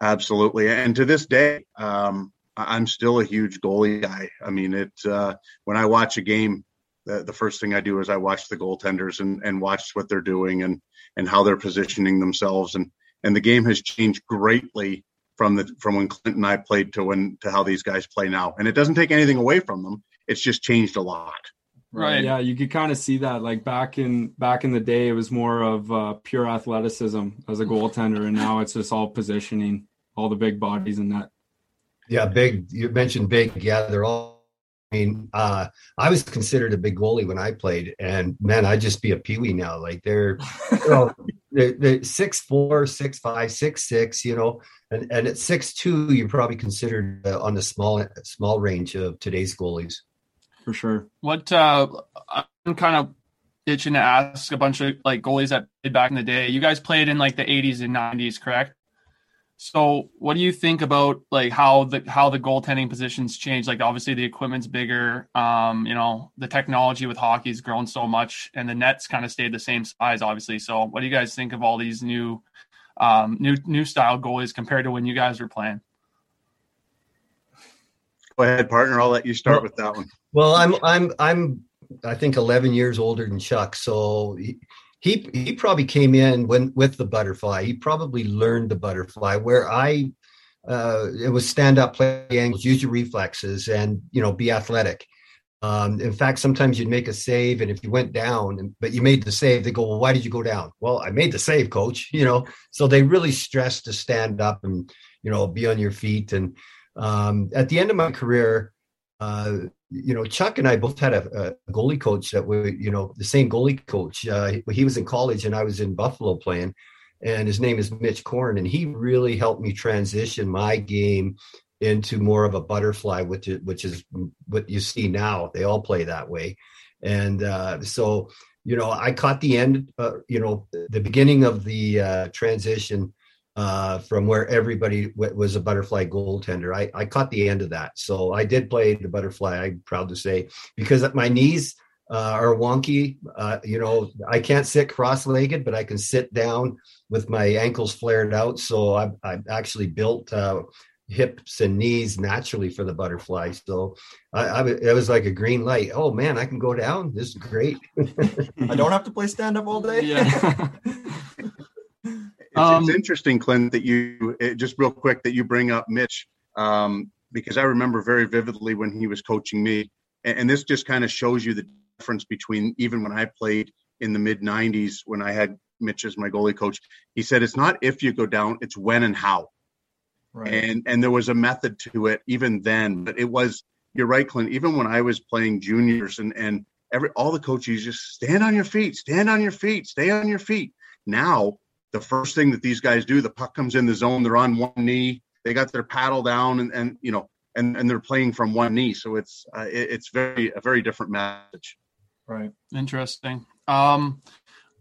Speaker 4: Absolutely, and to this day, um, I'm still a huge goalie guy. I mean, it uh, when I watch a game, the, the first thing I do is I watch the goaltenders and, and watch what they're doing and and how they're positioning themselves and and the game has changed greatly from the from when Clint and I played to when to how these guys play now. And it doesn't take anything away from them. It's just changed a lot.
Speaker 1: Right.
Speaker 6: Yeah, you could kind of see that. Like back in back in the day, it was more of uh, pure athleticism as a goaltender, and now it's just all positioning, all the big bodies in that.
Speaker 5: Yeah, big. You mentioned big. Yeah, they're all. I mean, uh, I was considered a big goalie when I played, and man, I'd just be a peewee now. Like they're, you know, they're, they're six four, six five, six six. You know, and and at six two, you're probably considered uh, on the small small range of today's goalies.
Speaker 6: For sure.
Speaker 1: What uh, I'm kind of itching to ask a bunch of like goalies that played back in the day. You guys played in like the 80s and 90s, correct? So, what do you think about like how the how the goaltending positions change? Like, obviously, the equipment's bigger. Um, you know, the technology with hockey's grown so much, and the nets kind of stayed the same size, obviously. So, what do you guys think of all these new, um, new new style goalies compared to when you guys were playing?
Speaker 4: Go ahead, partner. I'll let you start with that one.
Speaker 5: Well, I'm I'm I'm I think 11 years older than Chuck, so he he, probably came in when with the butterfly. He probably learned the butterfly where I uh, it was stand up, play angles, use your reflexes, and you know be athletic. Um, in fact, sometimes you'd make a save, and if you went down, but you made the save, they go, "Well, why did you go down?" Well, I made the save, coach. You know, so they really stress to stand up and you know be on your feet. And um, at the end of my career, uh, you know, Chuck and I both had a, a, goalie coach that were, you know, the same goalie coach. Uh, he was in college and I was in Buffalo playing, and his name is Mitch Korn, and he really helped me transition my game into more of a butterfly, which is, which is what you see now. They all play that way, and uh, so you know, I caught the end, uh, you know, the beginning of the uh, transition uh, from where everybody w- was a butterfly goaltender. I, I caught the end of that. So I did play the butterfly, I'm proud to say, because my knees uh, are wonky. Uh, you know, I can't sit cross legged, but I can sit down with my ankles flared out. So I've, I've actually built uh, hips and knees naturally for the butterfly. So I, I, it was like a green light. Oh man, I can go down. This is great.
Speaker 3: I don't have to play stand up all day.
Speaker 1: Yeah.
Speaker 4: It's, um, it's, interesting, Clint, that you it, just real quick that you bring up Mitch um, because I remember very vividly when he was coaching me, and, and this just kind of shows you the difference between even when I played in the mid '90s when I had Mitch as my goalie coach. He said it's not if you go down, it's when and how. Right. And and there was a method to it even then, but it was you're right, Clint. Even when I was playing juniors and and every all the coaches just stand on your feet, stand on your feet, stay on your feet. Now the first thing that these guys do, the puck comes in the zone, they're on one knee, they got their paddle down, and, and you know, and, and they're playing from one knee. So it's uh, it, it's very a very different message.
Speaker 1: Right. Interesting. Um,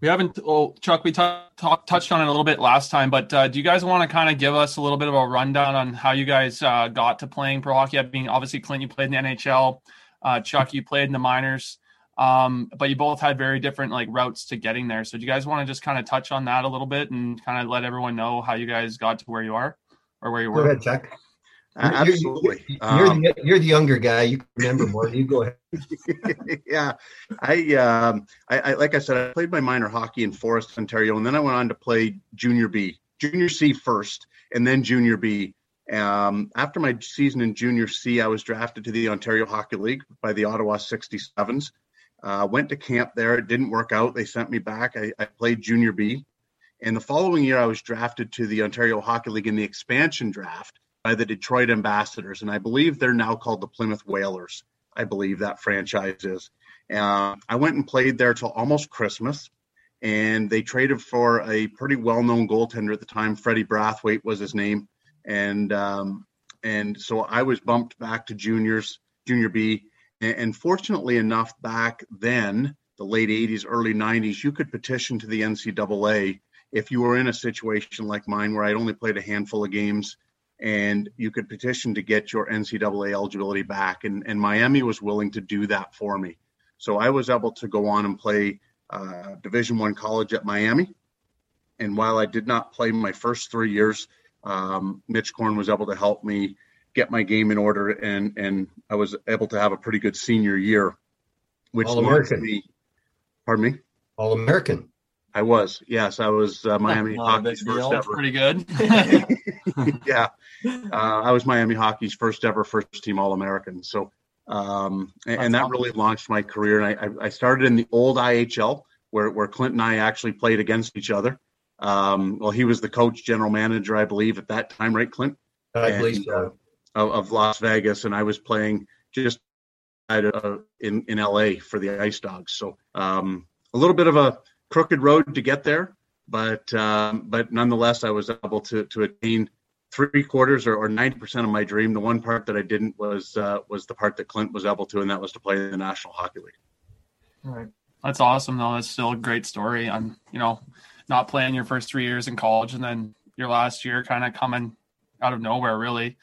Speaker 1: we haven't, oh, Chuck, we t- t- touched on it a little bit last time, but uh, do you guys want to kind of give us a little bit of a rundown on how you guys uh, got to playing pro hockey? I mean, obviously, Clint, you played in the NHL. Uh, Chuck, you played in the minors. Um, but you both had very different like routes to getting there. So do you guys want to just kind of touch on that a little bit and kind of let everyone know how you guys got to where you are or where you were?
Speaker 5: Go ahead, Chuck.
Speaker 4: Uh, absolutely.
Speaker 5: You're, you're, um, the, you're, the, younger guy. You remember more. You go ahead.
Speaker 4: yeah, I, um, I, I, like I said, I played my minor hockey in Forest, Ontario, and then I went on to play Junior B, Junior C first, and then Junior B. Um, after my season in Junior C, I was drafted to the Ontario Hockey League by the Ottawa 67s. Uh, went to camp there. It didn't work out. They sent me back. I, I played junior B. And the following year, I was drafted to the Ontario Hockey League in the expansion draft by the Detroit Ambassadors. And I believe they're now called the Plymouth Whalers. I believe that franchise is. Uh, I went and played there till almost Christmas. And they traded for a pretty well known goaltender at the time. Freddie Brathwaite was his name. And, um, and so I was bumped back to juniors, junior B and fortunately enough, back then, the late 80s, early 90s, you could petition to the NCAA if you were in a situation like mine where I'd only played a handful of games and you could petition to get your NCAA eligibility back. And, and Miami was willing to do that for me. So I was able to go on and play uh, Division One college at Miami. And while I did not play my first three years, um, Mitch Korn was able to help me get my game in order, and and I was able to have a pretty good senior year, which
Speaker 5: All American.
Speaker 4: me. Pardon me.
Speaker 5: All American.
Speaker 4: I was yes, I was uh, Miami
Speaker 3: Not
Speaker 4: Hockey's first
Speaker 3: deal.
Speaker 4: ever.
Speaker 1: Pretty good.
Speaker 4: yeah, uh, I was Miami Hockey's first ever first team All American. So, um, and, and that
Speaker 1: That's
Speaker 4: really launched my career. And I, I, I started in the old IHL where where Clint and I actually played against each other. Um, well, he was the coach, general manager, I believe, at that time, right, Clint?
Speaker 5: I
Speaker 4: And,
Speaker 5: believe so.
Speaker 4: Of, of Las Vegas, and I was playing just in in LA for the Ice Dogs. So um, a little bit of a crooked road to get there, but um, but nonetheless, I was able to to attain three quarters or ninety percent of my dream. The one part that I didn't was uh, was the part that Clint was able to, and that was to play in the National Hockey League.
Speaker 3: Right.
Speaker 1: That's awesome, though. That's still a great story. On you know, not playing your first three years in college and then your last year kind of coming out of nowhere. Really,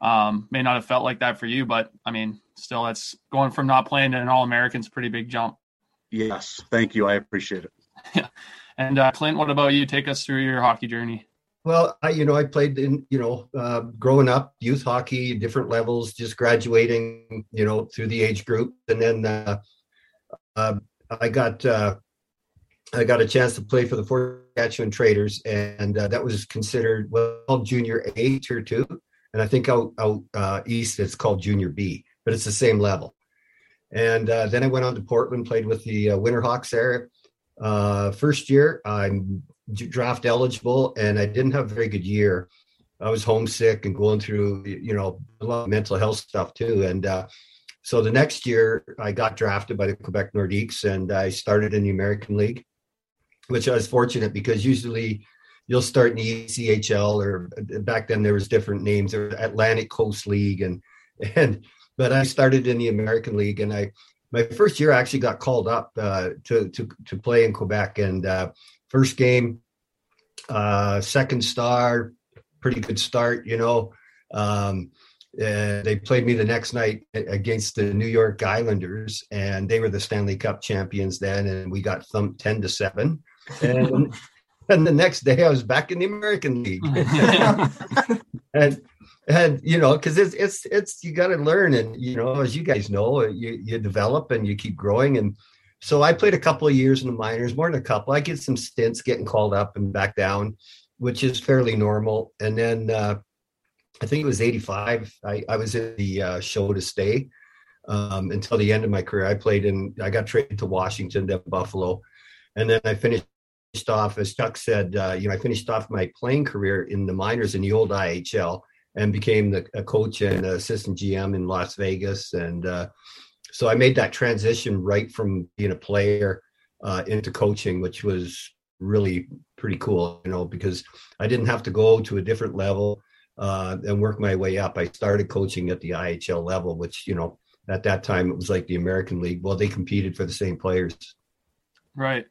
Speaker 1: um, may not have felt like that for you, but I mean, still, that's going from not playing to an All American's a pretty big jump.
Speaker 4: Yes, thank you. I appreciate it. Yeah.
Speaker 1: And uh, Clint, what about you? Take us through your hockey journey.
Speaker 5: Well, I, you know, I played in, you know, uh, growing up, youth hockey, different levels, just graduating, you know, through the age group, and then uh, uh, I got uh, I got a chance to play for the Fort Saskatchewan Traders, and uh, that was considered well junior A tier two, and I think out out uh, east it's called junior B, but it's the same level. And uh, then I went on to Portland, played with the uh, Winterhawks there. Uh, first year, I'm draft eligible, and I didn't have a very good year. I was homesick and going through, you know, a lot of mental health stuff too. And uh, so the next year, I got drafted by the Quebec Nordiques, and I started in the American League, which I was fortunate because usually you'll start in the ECHL, or back then there was different names, there was Atlantic Coast League, and and but I started in the American League, and I my first year I actually got called up uh, to to to play in Quebec, and uh, first game, uh, second star, pretty good start, you know. Um, and they played me the next night against the New York Islanders, and they were the Stanley Cup champions then, and we got thumped ten to seven. And and the next day I was back in the American League, and and you know because it's it's it's you got to learn, and you know as you guys know, you you develop and you keep growing, and so I played a couple of years in the minors, more than a couple. I get some stints getting called up and back down, which is fairly normal, and then. uh I think it was 85. I, I was in the uh, show to stay um, until the end of my career. I played in, I got traded to Washington, then Buffalo. And then I finished off, as Chuck said, uh, you know, I finished off my playing career in the minors in the old IHL and became the, a coach and assistant GM in Las Vegas. And uh, so I made that transition right from being a player uh, into coaching, which was really pretty cool, you know, because I didn't have to go to a different level uh, and work my way up. I started coaching at the IHL level, which you know at that time it was like the American League. Well, they competed for the same players.
Speaker 1: Right.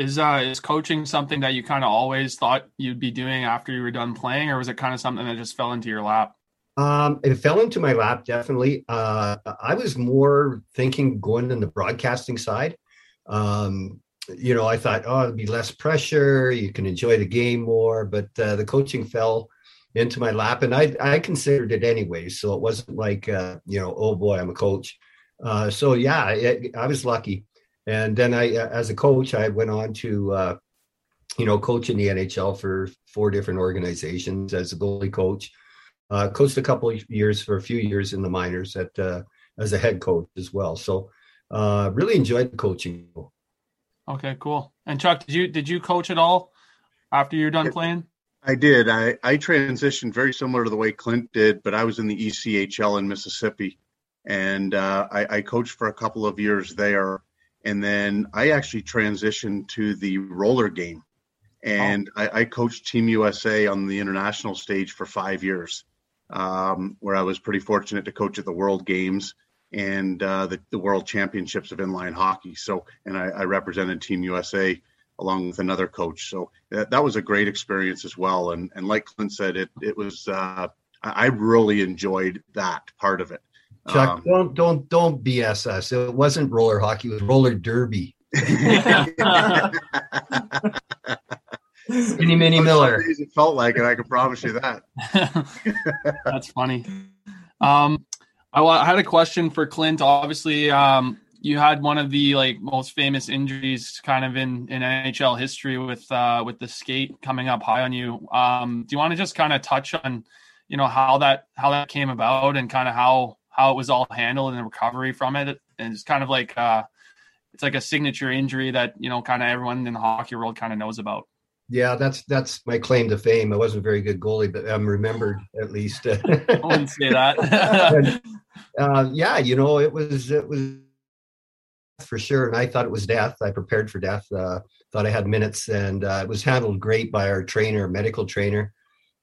Speaker 1: Is uh is coaching something that you kind of always thought you'd be doing after you were done playing, or was it kind of something that just fell into your lap?
Speaker 5: Um, it fell into my lap definitely. Uh, I was more thinking going in the broadcasting side. Um, you know, I thought, oh, it'd be less pressure. You can enjoy the game more. But uh, the coaching fell into my lap and I, I considered it anyway. So it wasn't like, uh, you know, oh boy, I'm a coach. Uh, so yeah, it, I was lucky. And then I, as a coach, I went on to, uh, you know, coach in the NHL for four different organizations as a goalie coach. Uh, coached a couple of years for a few years in the minors at uh, as a head coach as well. So uh, really enjoyed coaching.
Speaker 1: Okay, cool. And Chuck, did you did you coach at all after you're done playing?
Speaker 4: I did. I, I transitioned very similar to the way Clint did, but I was in the ECHL in Mississippi, and uh, I, I coached for a couple of years there, and then I actually transitioned to the roller game, and I, I coached Team USA on the international stage for five years, um, where I was pretty fortunate to coach at the World Games and uh, the, the World Championships of inline hockey. So, and I, I represented Team USA along with another coach. So that, that was a great experience as well. And and like Clint said, it it was uh, I really enjoyed that part of it.
Speaker 5: Chuck,
Speaker 4: Um,
Speaker 5: don't don't don't BS us. It wasn't roller hockey; it was roller derby. Skinny Minnie Miller.
Speaker 4: It felt like it. I can promise you that.
Speaker 1: That's funny. Um, I, I had a question for Clint. Obviously, um, you had one of the like most famous injuries kind of in, in NHL history with uh, with the skate coming up high on you. Um, do you want to just kind of touch on, you know, how that how that came about and kind of how how it was all handled and the recovery from it? And it's kind of like uh, it's like a signature injury that you know kind of everyone in the hockey world kind of knows about.
Speaker 5: Yeah, that's that's my claim to fame. I wasn't a very good goalie, but I'm remembered at least.
Speaker 1: I wouldn't say that.
Speaker 5: uh, yeah, you know, it was it was for sure, and I thought it was death. I prepared for death. Uh, thought I had minutes, and uh, it was handled great by our trainer, medical trainer,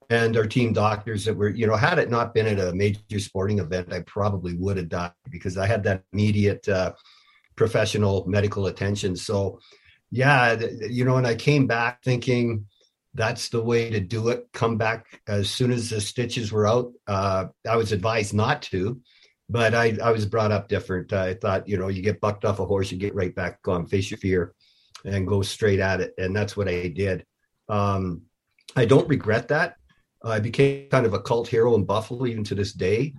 Speaker 5: and our team doctors that were, you know, had it not been at a major sporting event, I probably would have died because I had that immediate uh, professional medical attention. So yeah, th- you know, and I came back thinking that's the way to do it. Come back as soon as the stitches were out. Uh, I was advised not to, but I, I was brought up different. I thought, you know, you get bucked off a horse, you get right back on, face your fear, and go straight at it. And that's what I did. Um, I don't regret that. I became kind of a cult hero in Buffalo, even to this day.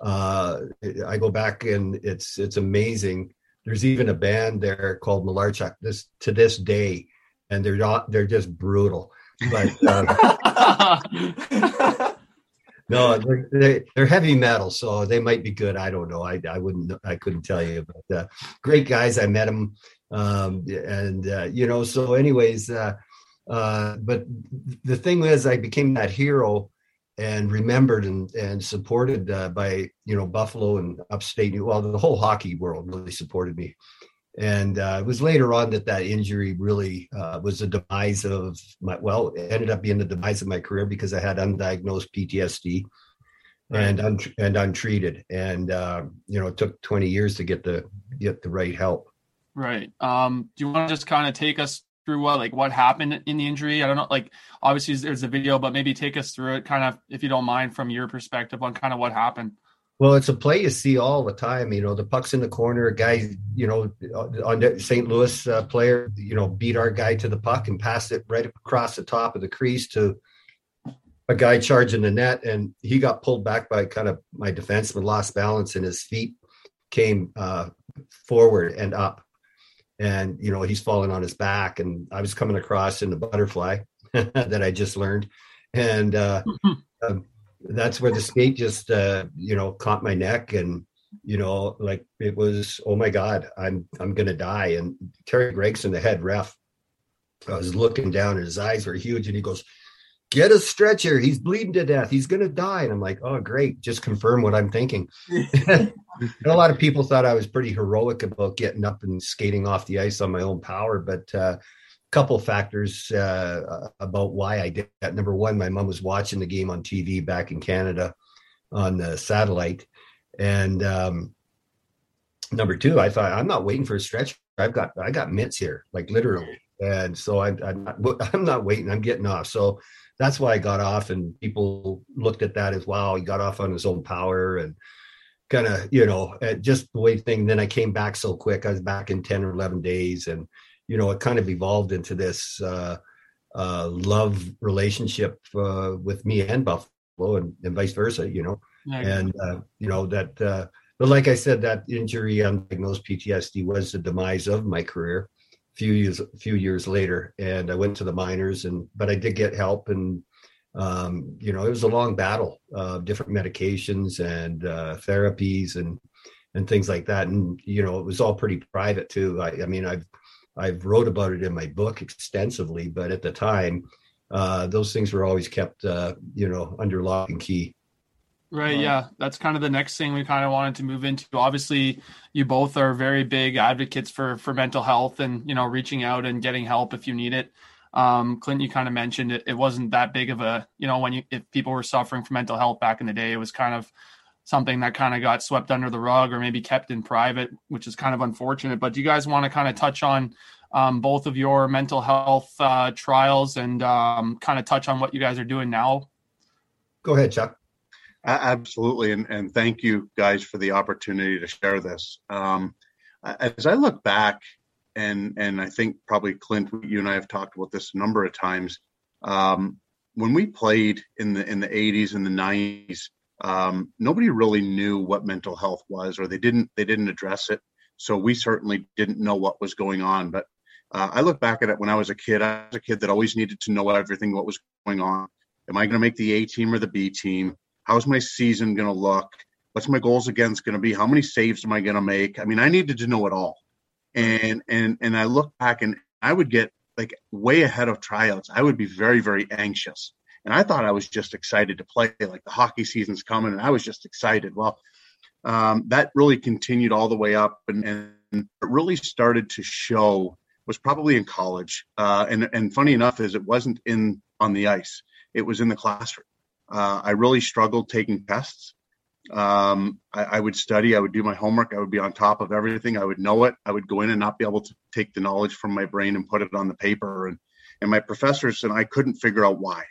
Speaker 5: Uh, I go back and it's it's amazing there's even a band there called Malarchuk this to this day, and they're not they're just brutal. But um, no, they're, they're, heavy metal, so they might be good. I don't know. I I wouldn't I couldn't tell you, but uh, great guys. I met them, um, and uh, you know. So, anyways, uh, uh, but the thing is, I became that hero and remembered and, and supported uh, by you know Buffalo and upstate New well the whole hockey world really supported me. And uh, it was later on that that injury really uh, was the demise of my well it ended up being the demise of my career because I had undiagnosed PTSD and and untreated. And uh, you know it took 20 years to get the get the right help.
Speaker 1: Right. Um, do you want to just kind of take us through what like what happened in the injury? I don't know. Like obviously there's a video, but maybe take us through it, kind of if you don't mind, from your perspective on kind of what happened.
Speaker 5: Well, it's a play you see all the time. You know, the puck's in the corner. A guy, you know, on the St. Louis uh, player, you know, beat our guy to the puck and passed it right across the top of the crease to a guy charging the net, and he got pulled back by kind of my defenseman, lost balance, and his feet came uh, forward and up, and you know he's falling on his back, and I was coming across in the butterfly that I just learned, and uh, um, that's where the skate just uh, you know caught my neck and you know like it was oh my god i'm i'm gonna die and terry gregson the head ref i was looking down and his eyes were huge and he goes get a stretcher he's bleeding to death he's gonna die and i'm like oh great just confirm what i'm thinking and a lot of people thought i was pretty heroic about getting up and skating off the ice on my own power but uh couple factors uh, about why I did that. Number one, my mom was watching the game on TV back in Canada on the satellite, and um, number two, I thought I'm not waiting for a stretcher. I've got I got mitts here, like literally, and so I, I'm not, I'm not waiting. I'm getting off. So that's why I got off, and people looked at that as wow, he got off on his own power and kind of you know just the way thing. Then I came back so quick. I was back in ten or eleven days, and you know, it kind of evolved into this uh, uh, love relationship uh, with me and Buffalo, and, and vice versa. You know,
Speaker 1: Yeah,
Speaker 5: and uh, you know that. Uh, but like I said, that injury, undiagnosed PTSD, was the demise of my career. Few years, few years later, and I went to the minors, and but I did get help, and um, you know, it was a long battle, uh, different medications and uh, therapies, and and things like that, and you know, it was all pretty private too. I, I mean, I've I've wrote about it in my book extensively, but at the time, uh, those things were always kept, uh, you know, under lock and key.
Speaker 1: Right. Yeah. That's kind of the next thing we kind of wanted to move into. Obviously, you both are very big advocates for for mental health and you know reaching out and getting help if you need it. Um, Clint, you kind of mentioned it. It wasn't that big of a you know when you if people were suffering from mental health back in the day, it was kind of something that kind of got swept under the rug or maybe kept in private, which is kind of unfortunate. But do you guys want to kind of touch on um, both of your mental health uh, trials and um, kind of touch on what you guys are doing now?
Speaker 5: Go ahead, Chuck.
Speaker 4: Absolutely, and and thank you guys for the opportunity to share this. Um, as I look back, and and I think probably Clint, you and I have talked about this a number of times. Um, when we played in the in the 80s and the 90s, um, nobody really knew what mental health was, or they didn't they didn't address it. So we certainly didn't know what was going on. But uh, I look back at it when I was a kid. I was a kid that always needed to know everything what was going on. Am I going to make the A team or the B team? How's my season going to look? What's my goals against going to be? How many saves am I going to make? I mean, I needed to know it all. And and and I look back and I would get like way ahead of tryouts. I would be very very anxious. And I thought I was just excited to play. Like the hockey season's coming, and I was just excited. Well, um, that really continued all the way up, and, and it really started to show was probably in college. Uh, and and funny enough is it wasn't in on the ice; it was in the classroom. Uh, I really struggled taking tests. Um, I, I, would study, I would do my homework, I would be on top of everything. I would know it. I would go in and not be able to take the knowledge from my brain and put it on the paper. And and my professors and I couldn't figure out why.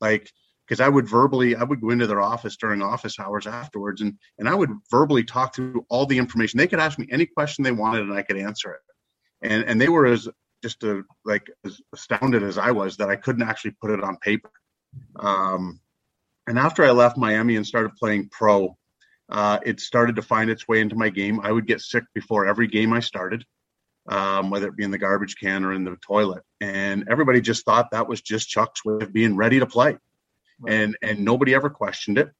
Speaker 4: Like because I would verbally, I would go into their office during office hours afterwards, and and I would verbally talk through all the information. They could ask me any question they wanted, and I could answer it. And and they were as just a, like as astounded as I was that I couldn't actually put it on paper. Um, and after I left Miami and started playing pro, uh, it started to find its way into my game. I would get sick before every game I started, um, whether it be in the garbage can or in the toilet. And everybody just thought that was just Chuck's way of being ready to play. Right. And and nobody ever questioned it.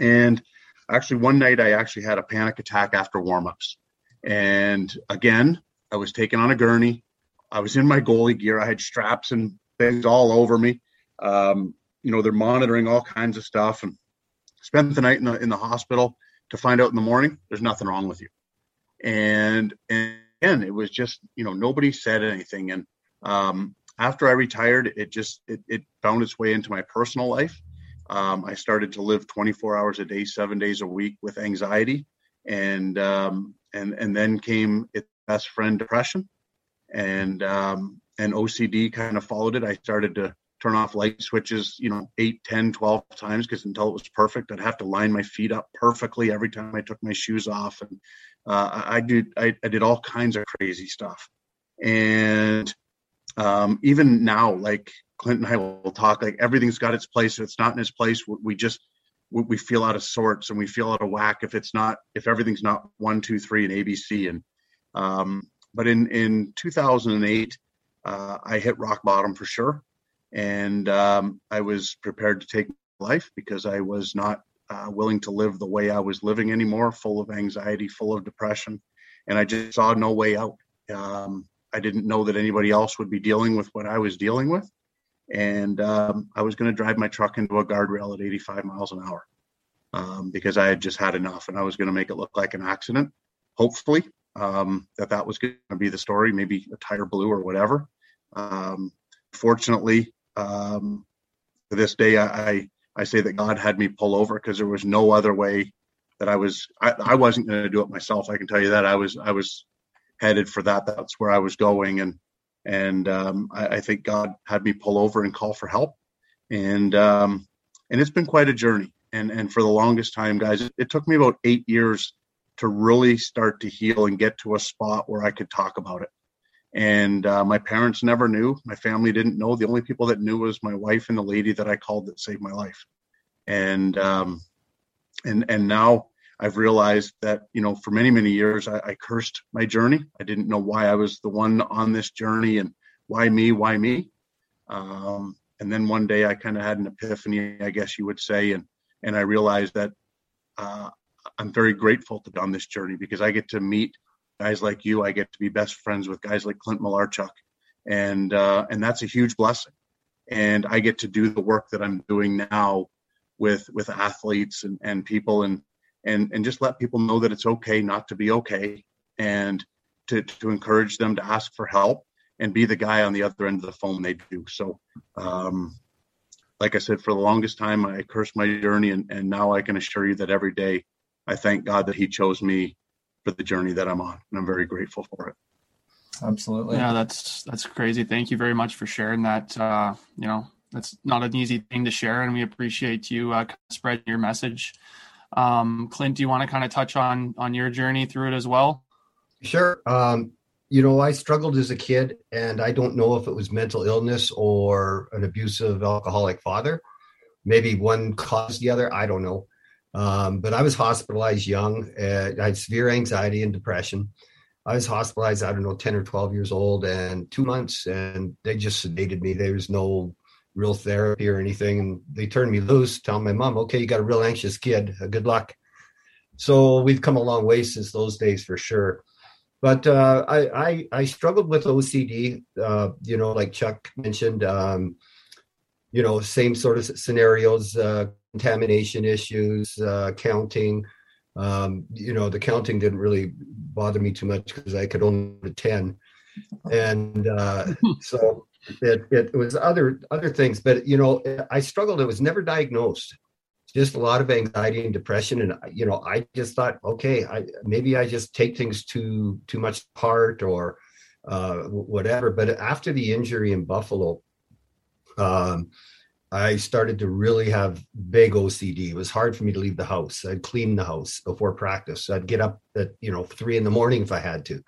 Speaker 4: And actually one night I actually had a panic attack after warmups. And again, I was taken on a gurney. I was in my goalie gear. I had straps and things all over me. Um, you know, they're monitoring all kinds of stuff and spent the night in the in the hospital to find out in the morning there's nothing wrong with you. And and again, it was just, you know, nobody said anything. And um, after I retired, it just it, it found its way into my personal life. Um, I started to live 24 hours a day, seven days a week with anxiety, and um, and and then came its best friend, depression and um, and OCD kind of followed it. I started to turn off light switches, you know, 8, 10, 12 times because until it was perfect, I'd have to line my feet up perfectly every time I took my shoes off. And uh, I did I, I, did all kinds of crazy stuff. And um, even now, like Clint and I will talk, like everything's got its place. If it's not in its place, we just we feel out of sorts and we feel out of whack if it's not if everything's not one, two, three, and ABC. And um, but in in 2008, uh, I hit rock bottom for sure, and um, I was prepared to take life because I was not uh, willing to live the way I was living anymore, full of anxiety, full of depression, and I just saw no way out. Um, I didn't know that anybody else would be dealing with what I was dealing with, and um, I was going to drive my truck into a guardrail at 85 miles an hour um, because I had just had enough, and I was going to make it look like an accident. Hopefully, um, that that was going to be the story, maybe a tire blew or whatever. Um, fortunately, um, to this day, I, I, say that God had me pull over because there was no other way that I was. I, I wasn't going to do it myself. I can tell you that I was. I was headed for that. That's where I was going, and and um, I, I, think God had me pull over and call for help, and um, and it's been quite a journey. And and for the longest time, guys, it, it took me about eight years to really start to heal and get to a spot where I could talk about it. And uh, my parents never knew. My family didn't know. The only people that knew was my wife and the lady that I called that saved my life. And um, and and now I've realized that you know for many many years I, I cursed my journey. I didn't know why I was the one on this journey and why me, why me. Um, and then one day I kind of had an epiphany, I guess you would say, and and I realized that uh, I'm very grateful to be on this journey because I get to meet guys like you. I get to be best friends with guys like Clint Malarchuk, and uh, and that's a huge blessing. And I get to do the work that I'm doing now with with athletes and, and people and and and just let people know that it's okay not to be okay and to to encourage them to ask for help and be the guy on the other end of the phone they do. So um, like I said, for the longest time, I cursed my journey, and, and now I can assure you that every day I thank God that He chose me for the journey that I'm on, and I'm very grateful for it.
Speaker 3: Absolutely.
Speaker 1: Yeah, that's that's crazy. Thank you very much for sharing that. Uh, you know, that's not an easy thing to share, and we appreciate you uh, spreading your message. Um, Clint, do you want to kind of touch on on your journey through it as well?
Speaker 5: Sure. Um, you know, I struggled as a kid, and I don't know if it was mental illness or an abusive alcoholic father. Maybe one caused the other. I don't know. Um, but I was hospitalized young. Uh, I had severe anxiety and depression. I was hospitalized, I don't know, 10 or 12 years old and two months, and they just sedated me. There was no real therapy or anything. And they turned me loose, telling my mom, okay, you got a real anxious kid. Uh, good luck. So we've come a long way since those days for sure. But uh, I, I, I struggled with OCD, uh, you know, like Chuck mentioned, um, you know, same sort of scenarios, uh, contamination issues, uh, counting. Um, you know, the counting didn't really bother me too much because I could only ten, and uh, so it, it was other other things. But you know, I struggled. It was never diagnosed. Just a lot of anxiety and depression, and you know, I just thought, okay, I maybe I just take things too too much apart or uh, whatever. But after the injury in Buffalo, um, I started to really have big OCD. It was hard for me to leave the house. I'd clean the house before practice. I'd get up at you know three in the morning if I had to.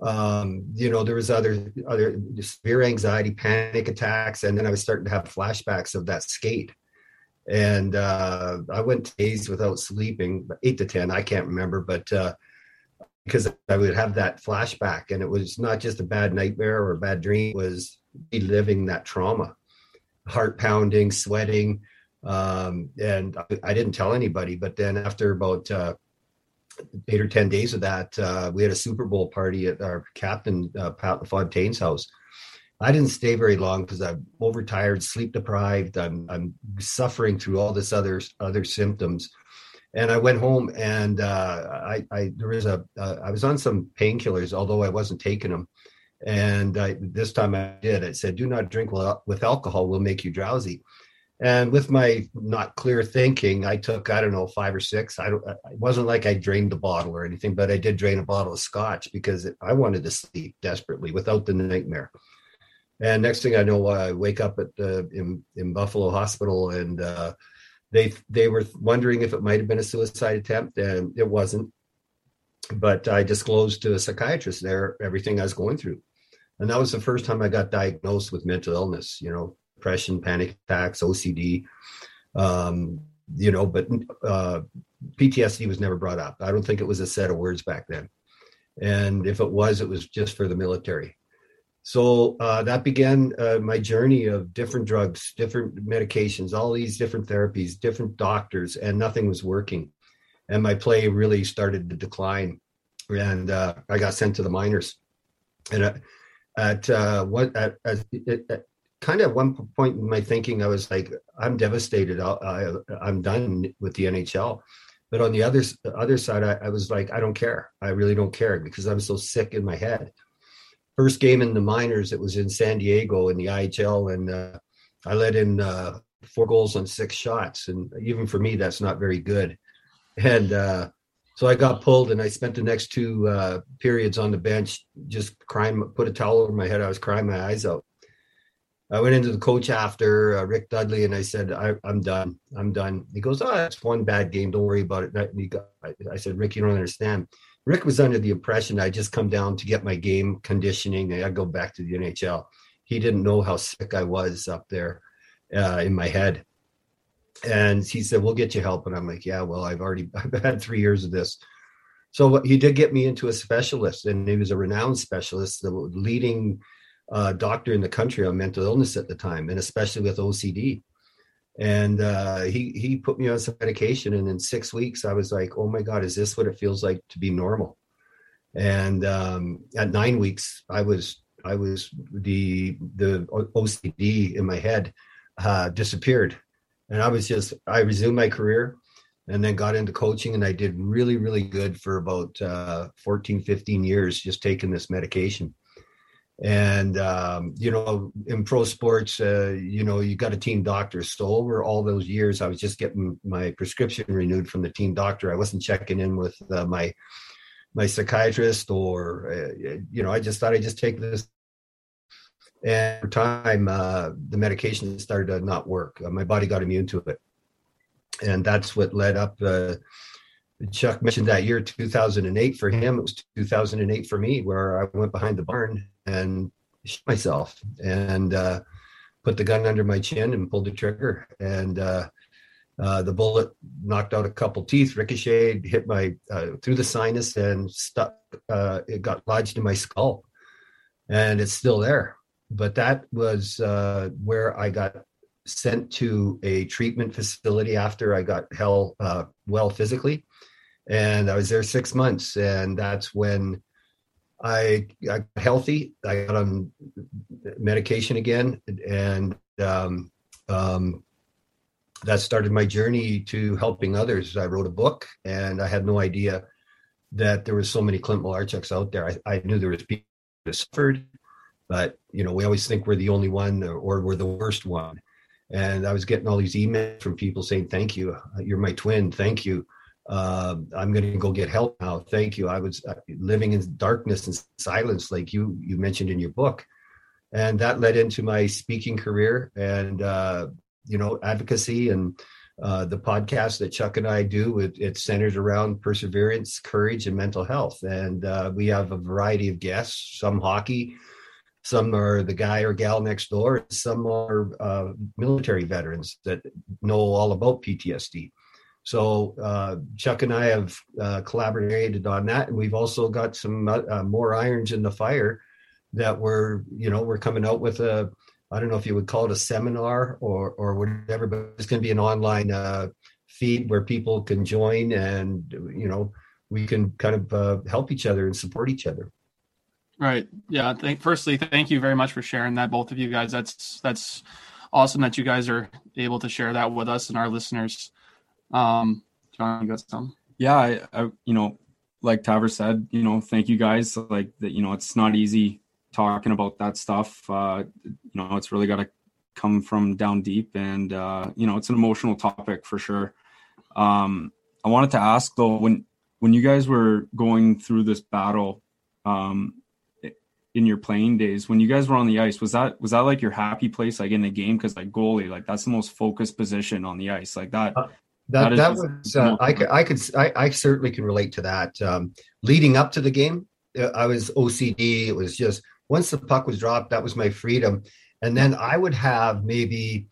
Speaker 5: Um, you know, there was other other severe anxiety, panic attacks, and then I was starting to have flashbacks of that skate. And uh, I went days without sleeping, eight to ten, I can't remember, but uh, because I would have that flashback, and it was not just a bad nightmare or a bad dream; it was reliving that trauma heart pounding, sweating. Um, and I, I, didn't tell anybody. But then after about uh, eight or 10 days of that, uh, we had a Super Bowl party at our captain, uh, Pat LaFontaine's house. I didn't stay very long because I'm overtired, sleep deprived. I'm, I'm suffering through all this other other symptoms, and I went home and uh, I, I there was a uh, I was on some painkillers, although I wasn't taking them, and I, this time I did. I said, "Do not drink with alcohol; will make you drowsy." And with my not clear thinking, I took I don't know five or six. I don't. It wasn't like I drained the bottle or anything, but I did drain a bottle of scotch because I wanted to sleep desperately without the nightmare. And next thing I know, I wake up at the in, in Buffalo Hospital, and uh, they they were wondering if it might have been a suicide attempt, and it wasn't. But I disclosed to a psychiatrist there everything I was going through and that was the first time I got diagnosed with mental illness. You know, depression, panic attacks, OCD. Um, you know, but uh, PTSD was never brought up. I don't think it was a set of words back then, and if it was, it was just for the military. So uh, that began uh, my journey of different drugs, different medications, all these different therapies, different doctors, and nothing was working. And my play really started to decline, and uh, I got sent to the minors. And at uh, what at, at, at, kind of one point in my thinking, I was like, I'm devastated. i i'm done with the NHL. But on the other other side, I, I, was like, I don't care. I really don't care because I'm so sick in my head. First game in the minors, it was in San Diego in the IHL, and uh, I let in uh, four goals on six shots, and even for me, that's not very good. And uh, so I got pulled, and I spent the next two uh, periods on the bench just crying. Put a towel over my head. I was crying my eyes out. I went into the coach after uh, Rick Dudley, and I said, I, am done. I'm done." He goes, "Oh, it's one bad game. Don't worry about it." Got, I said, "Rick, you don't understand." Rick was under the impression I just come down to get my game conditioning. And I go back to the NHL. He didn't know how sick I was up there uh, in my head and he said we'll get you help. And i'm like yeah well i've already i've had three years of this. So he did get me into a specialist and he was a renowned specialist the leading uh, doctor in the country on mental illness at the time and especially with ocd and uh, he he put me on some medication and in six weeks i was like oh my god is this what it feels like to be normal? And um, at nine weeks i was i was the the ocd in my head uh, disappeared and I was just I resumed my career and then got into coaching and I did really really good for about uh, 14 15 years just taking this medication. And um, you know in pro sports uh, you know you got a team doctor. So over all those years i was just getting my prescription renewed from the team doctor. I wasn't checking in with uh, my my psychiatrist or uh, you know i just thought I'd just take this and over time uh, the medication started to not work uh, my body got immune to it and that's what led up uh, Chuck mentioned that year 2008 for him. It was 2008 for me, where I went behind the barn and shot myself and uh, put the gun under my chin and pulled the trigger. And uh, uh, the bullet knocked out a couple teeth, ricocheted, hit my through the sinus, and stuck. It got lodged in my skull, and it's still there. But that was uh, where I got sent to a treatment facility after I got hell uh, well physically, and I was there six months, and that's when I got healthy. I got on medication again, and um, um, that started my journey to helping others. I wrote a book, and I had no idea that there was so many Clint Malarchuks out there. I, I knew there was people that suffered, but you know, we always think we're the only one or, or we're the worst one. And I was getting all these emails from people saying, "Thank you, you're my twin. Thank you." uh, I'm going to go get help now. Thank you. I was uh, living in darkness and silence, like you you mentioned in your book, and that led into my speaking career and uh, you know advocacy and uh, the podcast that Chuck and I do. It, it centers around perseverance, courage, and mental health, and uh, we have a variety of guests. Some hockey. Some are the guy or gal next door. Some are uh, military veterans that know all about PTSD so uh, Chuck and I have uh, collaborated on that, and we've also got some uh, uh, more irons in the fire that we're, you know, we're coming out with a, I don't know if you would call it a seminar or or whatever, but it's going to be an online uh, feed where people can join, and you know, we can kind of help each other and support each other.
Speaker 1: Right. Yeah. Thank, firstly, thank you very much for sharing that, both of you guys. That's that's awesome that you guys are able to share that with us and our listeners. Um, John, you got some?
Speaker 6: Yeah, I, I, you know, like Taver said, you know, thank you guys. Like that, you know, it's not easy talking about that stuff. Uh, you know, it's really got to come from down deep, and uh, you know, it's an emotional topic for sure. Um, I wanted to ask though, when when you guys were going through this battle, um, in your playing days, when you guys were on the ice, was that was that like your happy place, like in the game? Because like goalie, like that's the most focused position on the ice, like that. Uh,
Speaker 5: that that, was uh, I could I could I, I, certainly can relate to that. Um, leading up to the game, uh, I was OCD. It was just once the puck was dropped, that was my freedom. And then I would have maybe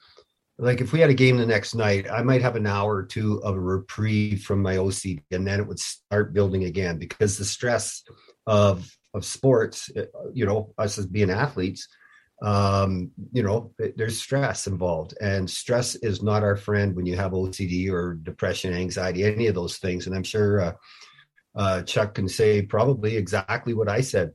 Speaker 5: like if we had a game the next night, I might have an hour or two of a reprieve from my OCD, and then it would start building again because the stress of of sports, uh, you know, us as being athletes, um, you know, there's stress involved, and stress is not our friend when you have OCD or depression, anxiety, any of those things. And I'm sure uh, uh, Chuck can say probably exactly what I said.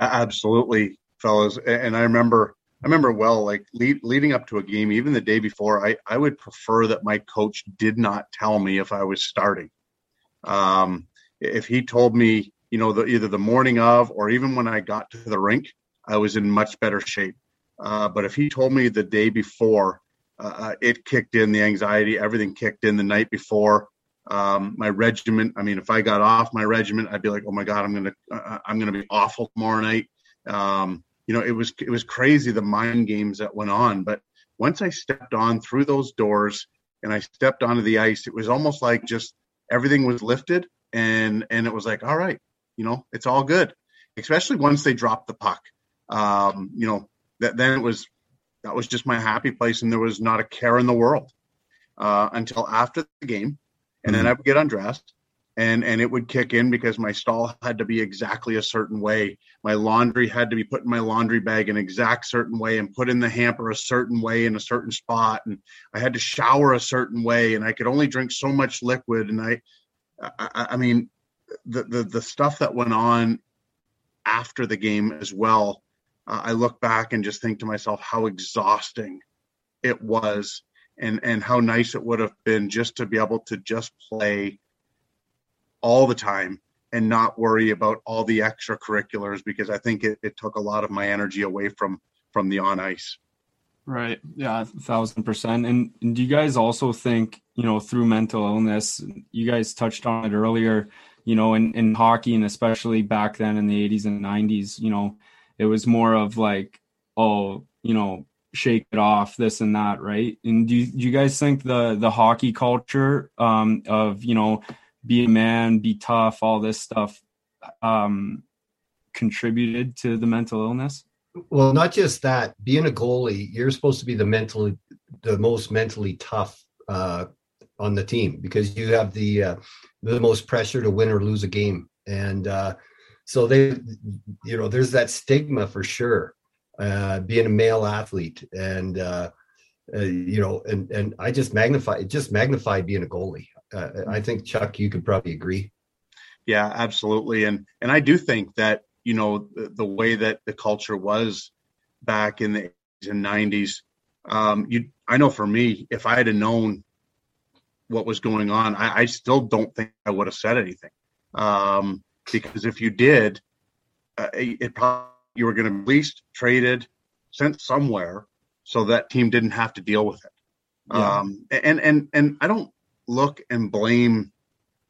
Speaker 4: Absolutely, fellas. And I remember, I remember well, like lead, leading up to a game, even the day before, I I would prefer that my coach did not tell me if I was starting. Um, if he told me, you know, the, either the morning of or even when I got to the rink I was in much better shape. Uh, but if he told me the day before, uh, uh, it kicked in the anxiety, everything kicked in the night before. Um, my regiment. I mean, if I got off my regiment, I'd be like, "Oh my god, I'm gonna, uh, uh, I'm gonna be awful tomorrow night." Um, you know, it was it was crazy the mind games that went on. But once I stepped on through those doors and I stepped onto the ice, it was almost like just everything was lifted, and and it was like, all right, you know, it's all good. Especially once they dropped the puck um, you know, that then it was that was just my happy place, and there was not a care in the world uh, until after the game, and mm-hmm. then I would get undressed, and and it would kick in because my stall had to be exactly a certain way. My laundry had to be put in my laundry bag an exact certain way and put in the hamper a certain way in a certain spot, and I had to shower a certain way, and I could only drink so much liquid, and I, I, I mean, the, the the stuff that went on after the game as well uh, I look back and just think to myself how exhausting it was and and how nice it would have been just to be able to just play all the time and not worry about all the extracurriculars because I think it, it took a lot of my energy away from from the on ice.
Speaker 6: Right. Yeah, thousand percent. And, and do you guys also think, you know, through mental illness, you guys touched on it earlier, you know, in, in hockey and especially back then in the 80s and 90s, you know, it was more of like, oh, you know, shake it off, this and that, right? And do you, do you guys think the the hockey culture um, of you know be a man, be tough, all this stuff um, contributed to the mental illness?
Speaker 5: Well, not just that. Being a goalie, you're supposed to be the mentally, the most mentally tough uh, on the team because you have the uh, the most pressure to win or lose a game, and uh, so they, you know, there's that stigma for sure. Uh, being a male athlete, and uh, uh, you know, and and I just magnify it just magnified being a goalie. Uh, I think Chuck, you could probably agree.
Speaker 4: Yeah, absolutely, and and I do think that you know the, the way that the culture was back in the 80s and 90s um you i know for me if i had known what was going on i, I still don't think i would have said anything um because if you did uh, it probably you were going to be released traded sent somewhere so that team didn't have to deal with it
Speaker 6: Yeah.
Speaker 4: um and and and i don't look and blame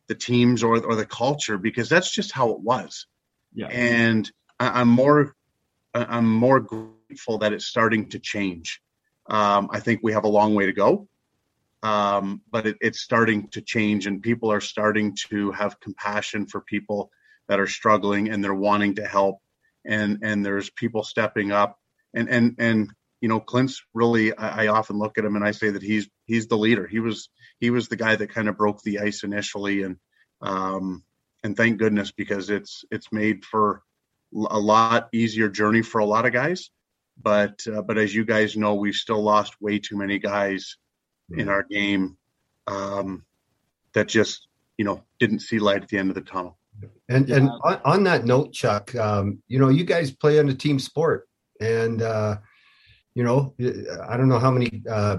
Speaker 4: the teams or or the culture because that's just how it was
Speaker 6: Yeah.
Speaker 4: and I, I'm more I'm more grateful that it's starting to change. Um, I think we have a long way to go, um, but it, it's starting to change, and people are starting to have compassion for people that are struggling, and they're wanting to help, and and there's people stepping up, and and and you know Clint's really I, I often look at him and I say that he's he's the leader. He was he was the guy that kind of broke the ice initially, and um, and thank goodness because it's it's made for a lot easier journey for a lot of guys but uh, but as you guys know we've still lost way too many guys in our game um, that just you know didn't see light at the end of the tunnel
Speaker 5: And and on, on that note, Chuck, um, you know, you guys play on a team sport, and uh, you know, I don't know how many uh,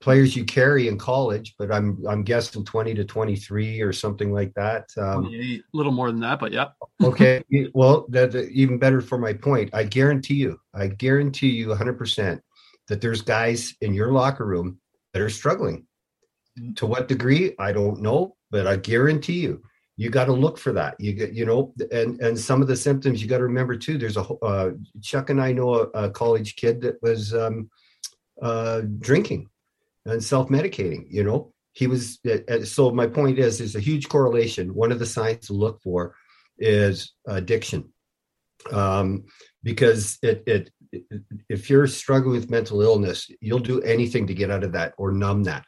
Speaker 5: players you carry in college, but I'm I'm guessing twenty to twenty three or something like that. Um,
Speaker 1: a little more than that, but yeah.
Speaker 5: okay, well, that that- even better for my point. I guarantee you, I guarantee you, 100 percent that there's guys in your locker room that are struggling. To what degree, I don't know, but I guarantee you, you got to look for that. You get, you know, and and some of the symptoms you got to remember too. There's a uh, Chuck and I know a, a college kid that was um, uh, drinking and self medicating. You know, he was. uh, So my point is, there's a huge correlation. One of the signs to look for is addiction, um, because it, it it if you're struggling with mental illness, you'll do anything to get out of that or numb that.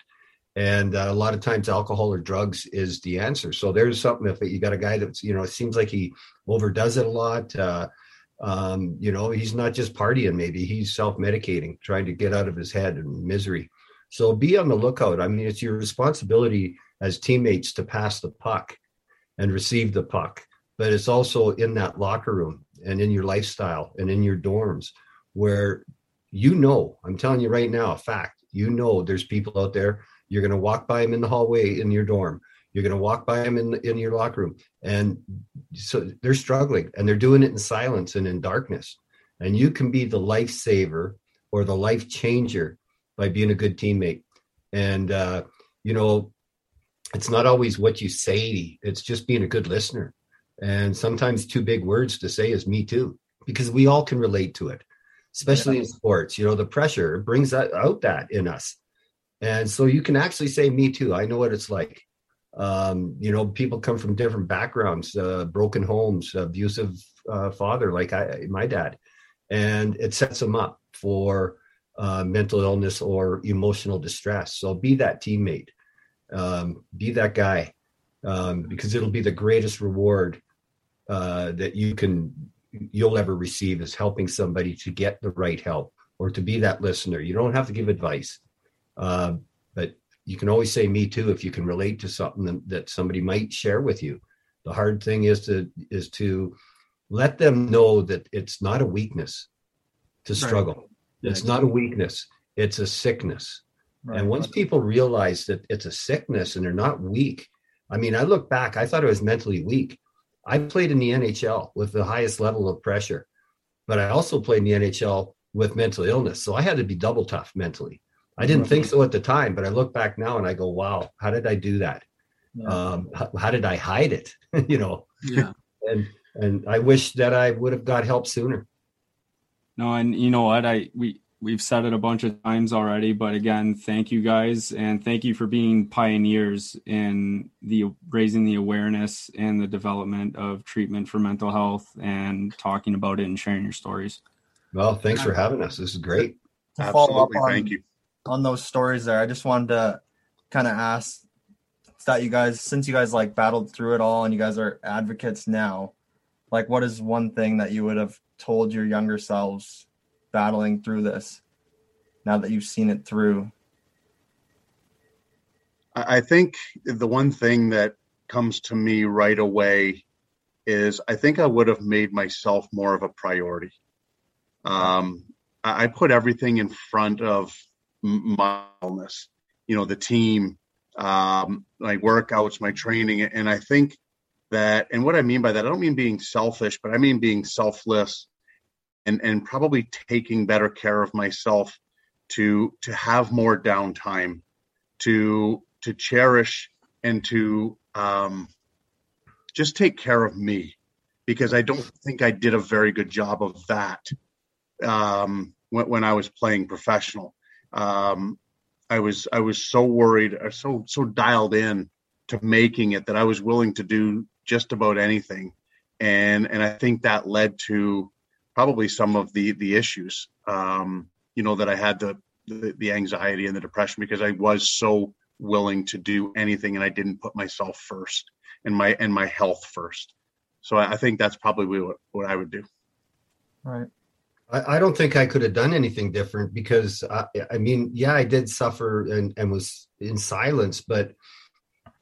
Speaker 5: And uh, a lot of times alcohol or drugs is the answer. So there's something if you got a guy that's you know it seems like he overdoes it a lot uh, um, you know he's not just partying maybe he's self-medicating trying to get out of his head and misery. So be on the lookout. I mean it's your responsibility as teammates to pass the puck and receive the puck but it's also in that locker room and in your lifestyle and in your dorms where you know i'm telling you right now a fact you know there's people out there you're going to walk by them in the hallway in your dorm. You're going to walk by them in in your locker room, and so they're struggling, and they're doing it in silence and in darkness. And you can be the lifesaver or the life changer by being a good teammate. And uh, you know, it's not always what you say; it's just being a good listener. And sometimes two big words to say is "me too," because we all can relate to it, especially in sports. You know, the pressure brings that out that in us. And so you can actually say me too i know what it's like. Um, you know people come from different backgrounds uh, broken homes abusive uh, father like I, my dad. And it sets them up for uh, mental illness or emotional distress. So be that teammate um, be that guy um, because it'll be the greatest reward uh, that you can you'll ever receive is helping somebody to get the right help or to be that listener you don't have to give advice uh, but you can always say me too if you can relate to something that, somebody might share with you. The hard thing is to is to let them know that it's not a weakness to
Speaker 1: Right.
Speaker 5: struggle.
Speaker 1: Yeah,
Speaker 5: it's not a weakness. It's a sickness.
Speaker 1: Right.
Speaker 5: And once people realize that it's a sickness and they're not weak, I mean, I look back, I thought I was mentally weak. I played in the NHL with the highest level of pressure, but I also played in the NHL with mental illness. So I had to be double tough mentally. I didn't think so at the time, but I look back now and I go, wow, how did I do that?
Speaker 1: Yeah.
Speaker 5: Um, how, how did I hide it? you know,
Speaker 1: yeah.
Speaker 5: and and I wish that I would have got help sooner.
Speaker 6: No, and you know what? I we we've said it a bunch of times already, but again, thank you guys and thank you for being pioneers in the raising the awareness and the development of treatment for mental health and talking about it and sharing your stories.
Speaker 5: Well, thanks for having us. This is great.
Speaker 3: To follow up on,
Speaker 4: Thank you.
Speaker 3: on those stories there, I just wanted to kind of ask that you guys, since you guys like battled through it all and you guys are advocates now, like what is one thing that you would have told your younger selves battling through this now that you've seen it through?
Speaker 4: I think the one thing that comes to me right away is I think I would have made myself more of a priority. Um, I put everything in front of my wellness, you know, the team, um, my workouts, my training. And I think that, and what I mean by that, I don't mean being selfish, but I mean being selfless and, and probably taking better care of myself to, to have more downtime, to, to cherish and to, um, just take care of me because I don't think I did a very good job of that um, when, when I was playing professional. Um, I was I was so worried, or so so dialed in to making it that I was willing to do just about anything, and and I think that led to probably some of the the issues. Um, you know that I had the, the the anxiety and the depression because I was so willing to do anything and I didn't put myself first and my and my health first. So I, I think that's probably what, what I would do.
Speaker 3: Right.
Speaker 5: I, don't think I could have done anything different because I, I mean, yeah, I did suffer and, and was in silence, but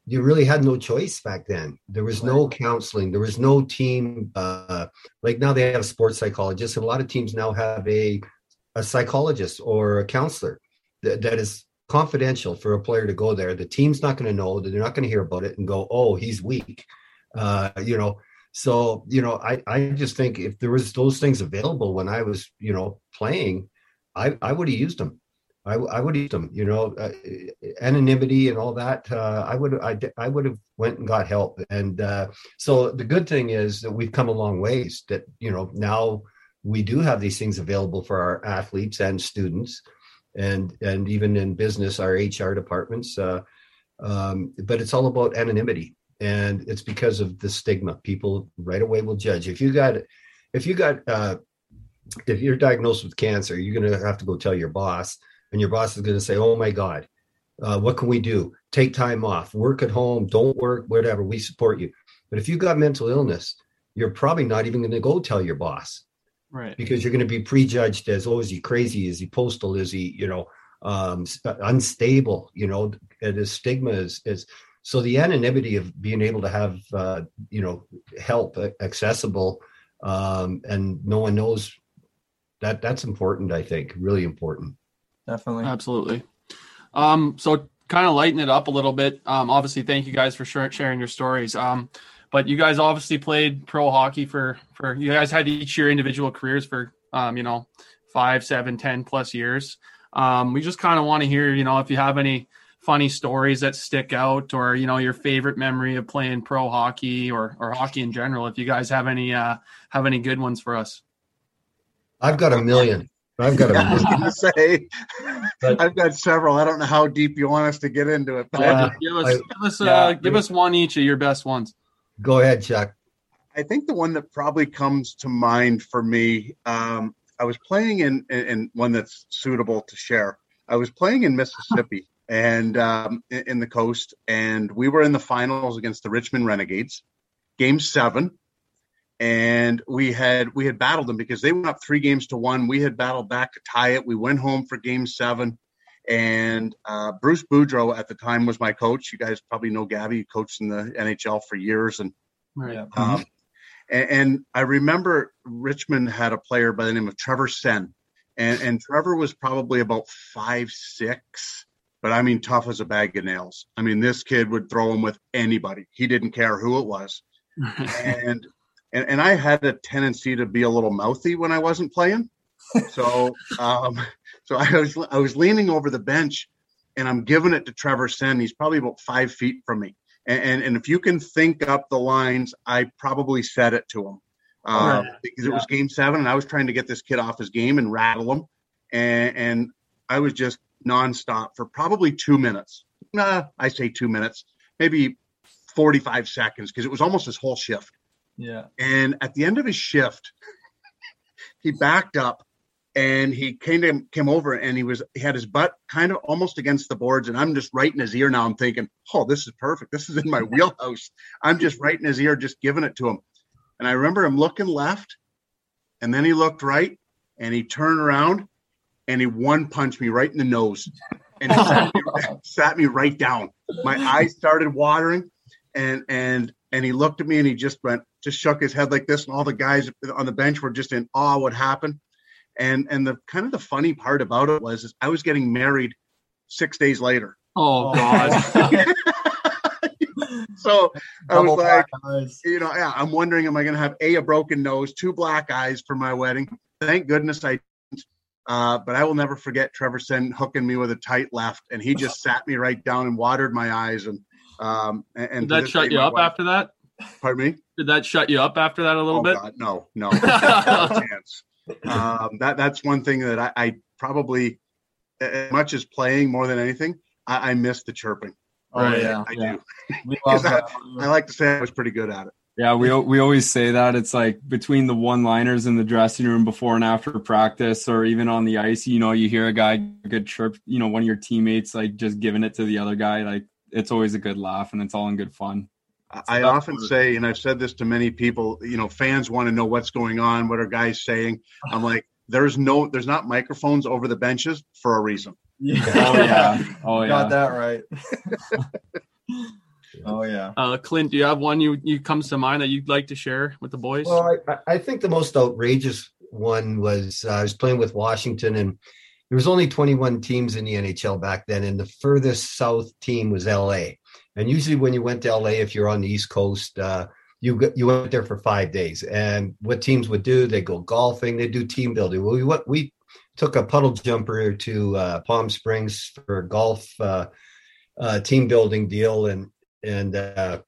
Speaker 5: you really had no choice back then. There was no counseling. There was no team. Uh, like now they have sports psychologists, and a lot of teams now have a a psychologist or a counselor that, that is confidential for a player to go there. The team's not going to know. They're not going to hear about it and go, "Oh, he's weak," uh, you know. So you know, I I just think if there was those things available when I was you know playing, I I would have used them. I, I would have them. You know, uh, anonymity and all that. Uh, I would I I would have went and got help. And uh, so the good thing is that we've come a long ways. That you know now we do have these things available for our athletes and students, and and even in business, our HR departments. Uh, um, but it's all about anonymity and it's because of the stigma people right away will judge if you got if you got uh if you're diagnosed with cancer you're going to have to go tell your boss and your boss is going to say oh my god uh, what can we do? Take time off. Work at home. Don't work. Whatever. We support you. But if you've got mental illness you're probably not even going to go tell your boss
Speaker 1: Right.
Speaker 5: because you're going to be prejudged as oh is he crazy? Is he postal? Is he you know um unstable? You know the stigma is is so the anonymity of being able to have uh, you know help accessible um, and no one knows that that's important i think really important
Speaker 3: Definitely.
Speaker 1: Absolutely. Um, so kind of lighten it up a little bit. Um, obviously, thank you guys for shar- sharing your stories. Um, but you guys obviously played pro hockey for for you guys had each your individual careers for um, you know five, seven, ten plus years. Um, we just kind of want to hear you know if you have any funny stories that stick out or you know your favorite memory of playing pro hockey or or hockey in general if you guys have any uh have any good ones for us
Speaker 5: i've got a million i've got a
Speaker 4: I was going to say,
Speaker 5: But-
Speaker 4: I've got several. I don't know how deep you want us to get into it, but
Speaker 5: Uh,
Speaker 1: give us
Speaker 5: I-
Speaker 1: give us uh give us one each of your best ones
Speaker 5: go ahead chuck
Speaker 4: I think the one that probably comes to mind for me, um, I was playing in, in, in one that's suitable to share. I was playing in Mississippi and um, in, in the coast, and we were in the finals against the Richmond Renegades, game seven. And we had we had battled them because they went up three games to one. We had battled back to tie it. We went home for game seven. And uh, Bruce Boudreau at the time was my coach. You guys probably know Gabby, he coached in the NHL for years, and
Speaker 1: right
Speaker 3: Yeah.
Speaker 4: um, and, and I remember Richmond had a player by the name of Trevor Sen, and and Trevor was probably about five six, but I mean tough as a bag of nails. I mean this kid would throw him with anybody. He didn't care who it was, and and and I had a tendency to be a little mouthy when I wasn't playing, so um, so I was I was leaning over the bench, and I'm giving it to Trevor Sen. He's probably about five feet from me and, and and if you can think up the lines, I probably said it to him uh,
Speaker 1: Right.
Speaker 4: because it was game seven, and I was trying to get this kid off his game and rattle him. and, and I was just nonstop for probably two minutes. Nah, I say two minutes, maybe 45 seconds because it was almost his whole shift.
Speaker 3: Yeah.
Speaker 4: And at the end of his shift, he backed up and he came to, came over and he was he had his butt kind of almost against the boards and I'm just right in his ear now. I'm thinking, oh, this is perfect. This is in my wheelhouse. I'm just right in his ear, just giving it to him. And I remember him looking left, and then he looked right, and he turned around, and he one punched me right in the nose, and sat, me, sat me right down. My eyes started watering, and and and he looked at me and he just went, just shook his head like this, and all the guys on the bench were just in awe what happened. And and the kind of the funny part about it was is I was getting married six days later.
Speaker 1: Oh God.
Speaker 4: so I was like,
Speaker 3: eyes.
Speaker 4: you know, yeah, I'm wondering, am I going to have a a broken nose, two black eyes for my wedding? Thank goodness I didn't. Uh, but I will never forget Trevor Sen hooking me with a tight left, and he just sat me right down and watered my eyes. And um, and, and
Speaker 1: Did that shut
Speaker 4: day,
Speaker 1: you up
Speaker 4: wife-
Speaker 1: after that?
Speaker 4: Pardon me.
Speaker 1: Did that shut you up after that a little
Speaker 4: Oh,
Speaker 1: bit?
Speaker 4: God, no, no, not a chance. Um, that that's one thing that I, I probably, as much as playing more than anything, I, I miss the chirping.
Speaker 3: Oh
Speaker 1: Right,
Speaker 3: yeah.
Speaker 4: I
Speaker 6: yeah.
Speaker 4: do.
Speaker 3: We love that.
Speaker 4: I like to say I was pretty good at it.
Speaker 6: Yeah, we we always say that it's like between the one-liners in the dressing room before and after practice, or even on the ice. You know, you hear a guy good chirp. You know, one of your teammates like just giving it to the other guy. Like it's always a good laugh, and it's all in good fun.
Speaker 4: I often
Speaker 6: where-
Speaker 4: say, and I've said this to many people, you know, fans want to know what's going on, what are guys saying. I'm like, there's no, there's not microphones over the benches for a reason.
Speaker 6: Oh yeah, oh yeah.
Speaker 3: Got that right. oh yeah.
Speaker 1: Uh, Clint, do you have one you you comes to mind that you'd like to share with the boys?
Speaker 5: Well, I, I think the most outrageous one was uh, I was playing with Washington, and there was only 21 teams in the NHL back then, and the furthest south team was LA. And usually, when you went to LA, if you're on the East Coast, uh, you you went there for five days. And what teams would do, they go golfing, they do team building. Well, we went, we took a puddle jumper to uh, Palm Springs for a golf uh, uh, team building deal, and and uh,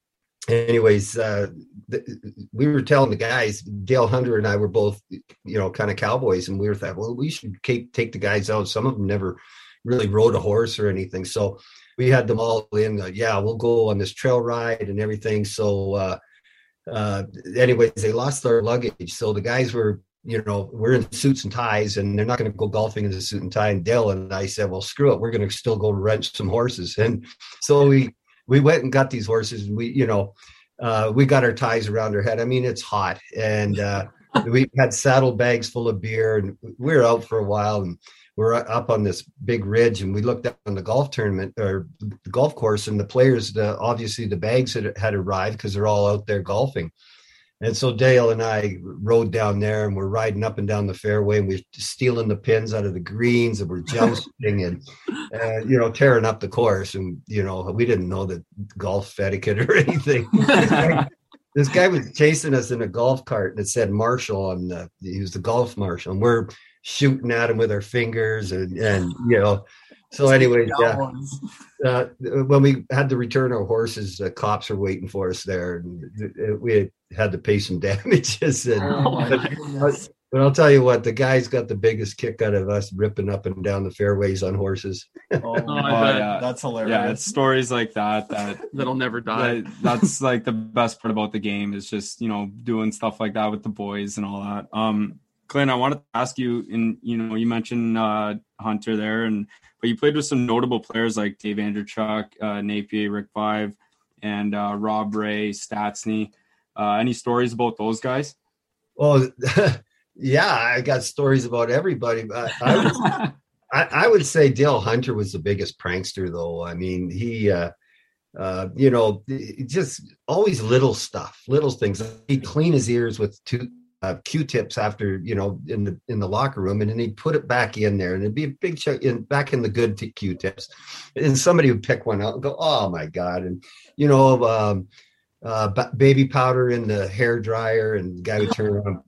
Speaker 5: anyways, uh, th- we were telling the guys, Dale Hunter and I were both, you know, kind of cowboys, and we were thought, well, we should take, take the guys out. Some of them never really rode a horse or anything, so we had them all in. Uh, yeah, we'll go on this trail ride and everything. So, uh, uh, anyways, they lost their luggage, so the guys were. You know, we're in suits and ties, and they're not going to go golfing in a suit and tie. And Dale and I said, "Well, screw it, we're going to still go rent some horses." And so we we went and got these horses. And we, you know, uh, we got our ties around our head. I mean, it's hot, and uh, we had saddle bags full of beer, and we were out for a while, and we're up on this big ridge, and we looked up on the golf tournament or the golf course, and the players, the obviously the bags had had arrived because they're all out there golfing. And so Dale and I rode down there, and we're riding up and down the fairway, and we're stealing the pins out of the greens, and we're jousting and uh, you know tearing up the course. And you know we didn't know the golf etiquette or anything. this, guy, this guy was chasing us in a golf cart, and it said Marshall on the. He was the golf marshal, and we're shooting at them with our fingers, and and you know. So, anyways, yeah uh, when we had to return our horses, the cops were waiting for us there, and we had, had to pay some damages. And,
Speaker 1: Oh my
Speaker 5: but, but I'll tell you what, the guys got the biggest kick out of us ripping up and down the fairways on horses.
Speaker 3: Oh,
Speaker 1: I
Speaker 6: Oh, yeah.
Speaker 3: That's hilarious.
Speaker 6: yeah, it's stories like that that
Speaker 1: That'll never die.
Speaker 6: that- that's like the best part about the game is just you know doing stuff like that with the boys and all that. Um, Clint, I wanted to ask you, in you know, you mentioned uh, Hunter there, and but you played with some notable players like Dave Andreychuk, uh, Napier, Rick Vaive, and uh, Rob Ray, Stastny. Uh, any stories about those guys?
Speaker 5: Well, yeah, I got stories about everybody, but I would, I, I would say Dale Hunter was the biggest prankster, though. I mean, he, uh, uh, you know, just always little stuff, little things. He'd clean his ears with two uh, Q-tips after, you know, in the in the locker room, and then he'd put it back in there, and it'd be a big check in back in the good t- Q-tips, and somebody would pick one out and go, "Oh my god!" and you know. Um, uh, ba- baby powder in the hair dryer, and the guy would turn around,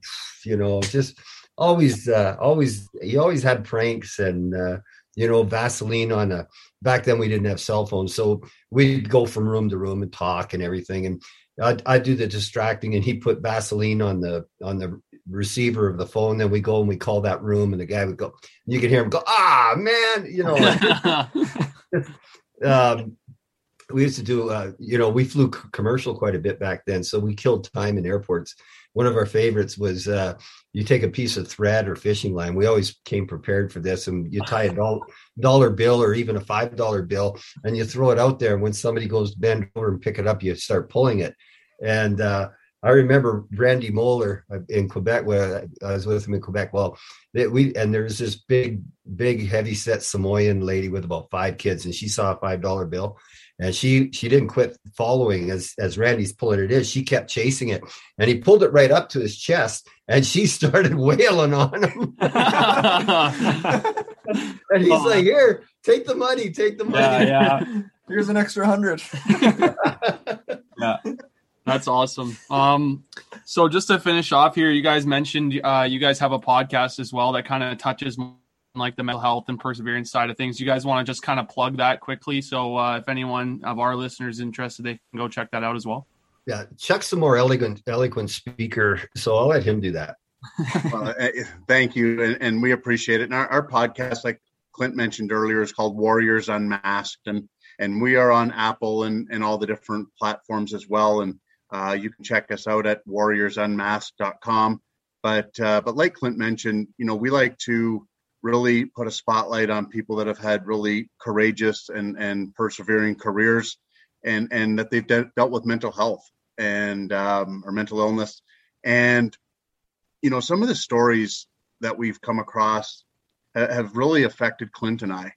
Speaker 5: you know, just always, uh, always, he always had pranks and, uh, you know, Vaseline on a, back then we didn't have cell phones. So we'd go from room to room and talk and everything. And I'd, I'd do the distracting and he'd put Vaseline on the, on the receiver of the phone. Then we go and we call that room, and the guy would go. You can hear him go, "Ah, man," you know. Like, um, we used to do, uh, you know, we flew c- commercial quite a bit back then, so we killed time in airports. One of our favorites was uh, you take a piece of thread or fishing line. We always came prepared for this, and you tie a dollar, dollar bill or even a five dollar bill, and you throw it out there. And when somebody goes bend over and pick it up, you start pulling it. And uh, I remember Randy Moller uh, in Quebec. Where I was with him in Quebec. Well, they, we and there was this big, big, heavy set Samoan lady with about five kids, and she saw a five dollar bill, and she she didn't quit following as as Randy's pulling it in. She kept chasing it, and he pulled it right up to his chest, and she started wailing on him. and he's like, "Here, take the money, take the money."
Speaker 6: Yeah, yeah.
Speaker 3: Here's an extra hundred.
Speaker 1: That's awesome. Um, so just to finish off here, you guys mentioned uh, you guys have a podcast as well that kind of touches like the mental health and perseverance side of things. You guys want to just kind of plug that quickly, so uh, if anyone of our listeners is interested, they can go check that out as well.
Speaker 5: Yeah, Chuck's a more elegant, eloquent speaker, so I'll let him do that.
Speaker 4: Well, uh, thank you, and, and we appreciate it. And our, our podcast, like Clint mentioned earlier, is called Warriors Unmasked, and and we are on Apple and and all the different platforms as well. And uh, you can check us out at warriorsunmasked.com. But uh, but like Clint mentioned, you know, we like to really put a spotlight on people that have had really courageous and and persevering careers, and and that they've de- dealt with mental health and um, or mental illness, and you know, some of the stories that we've come across ha- have really affected Clint and I,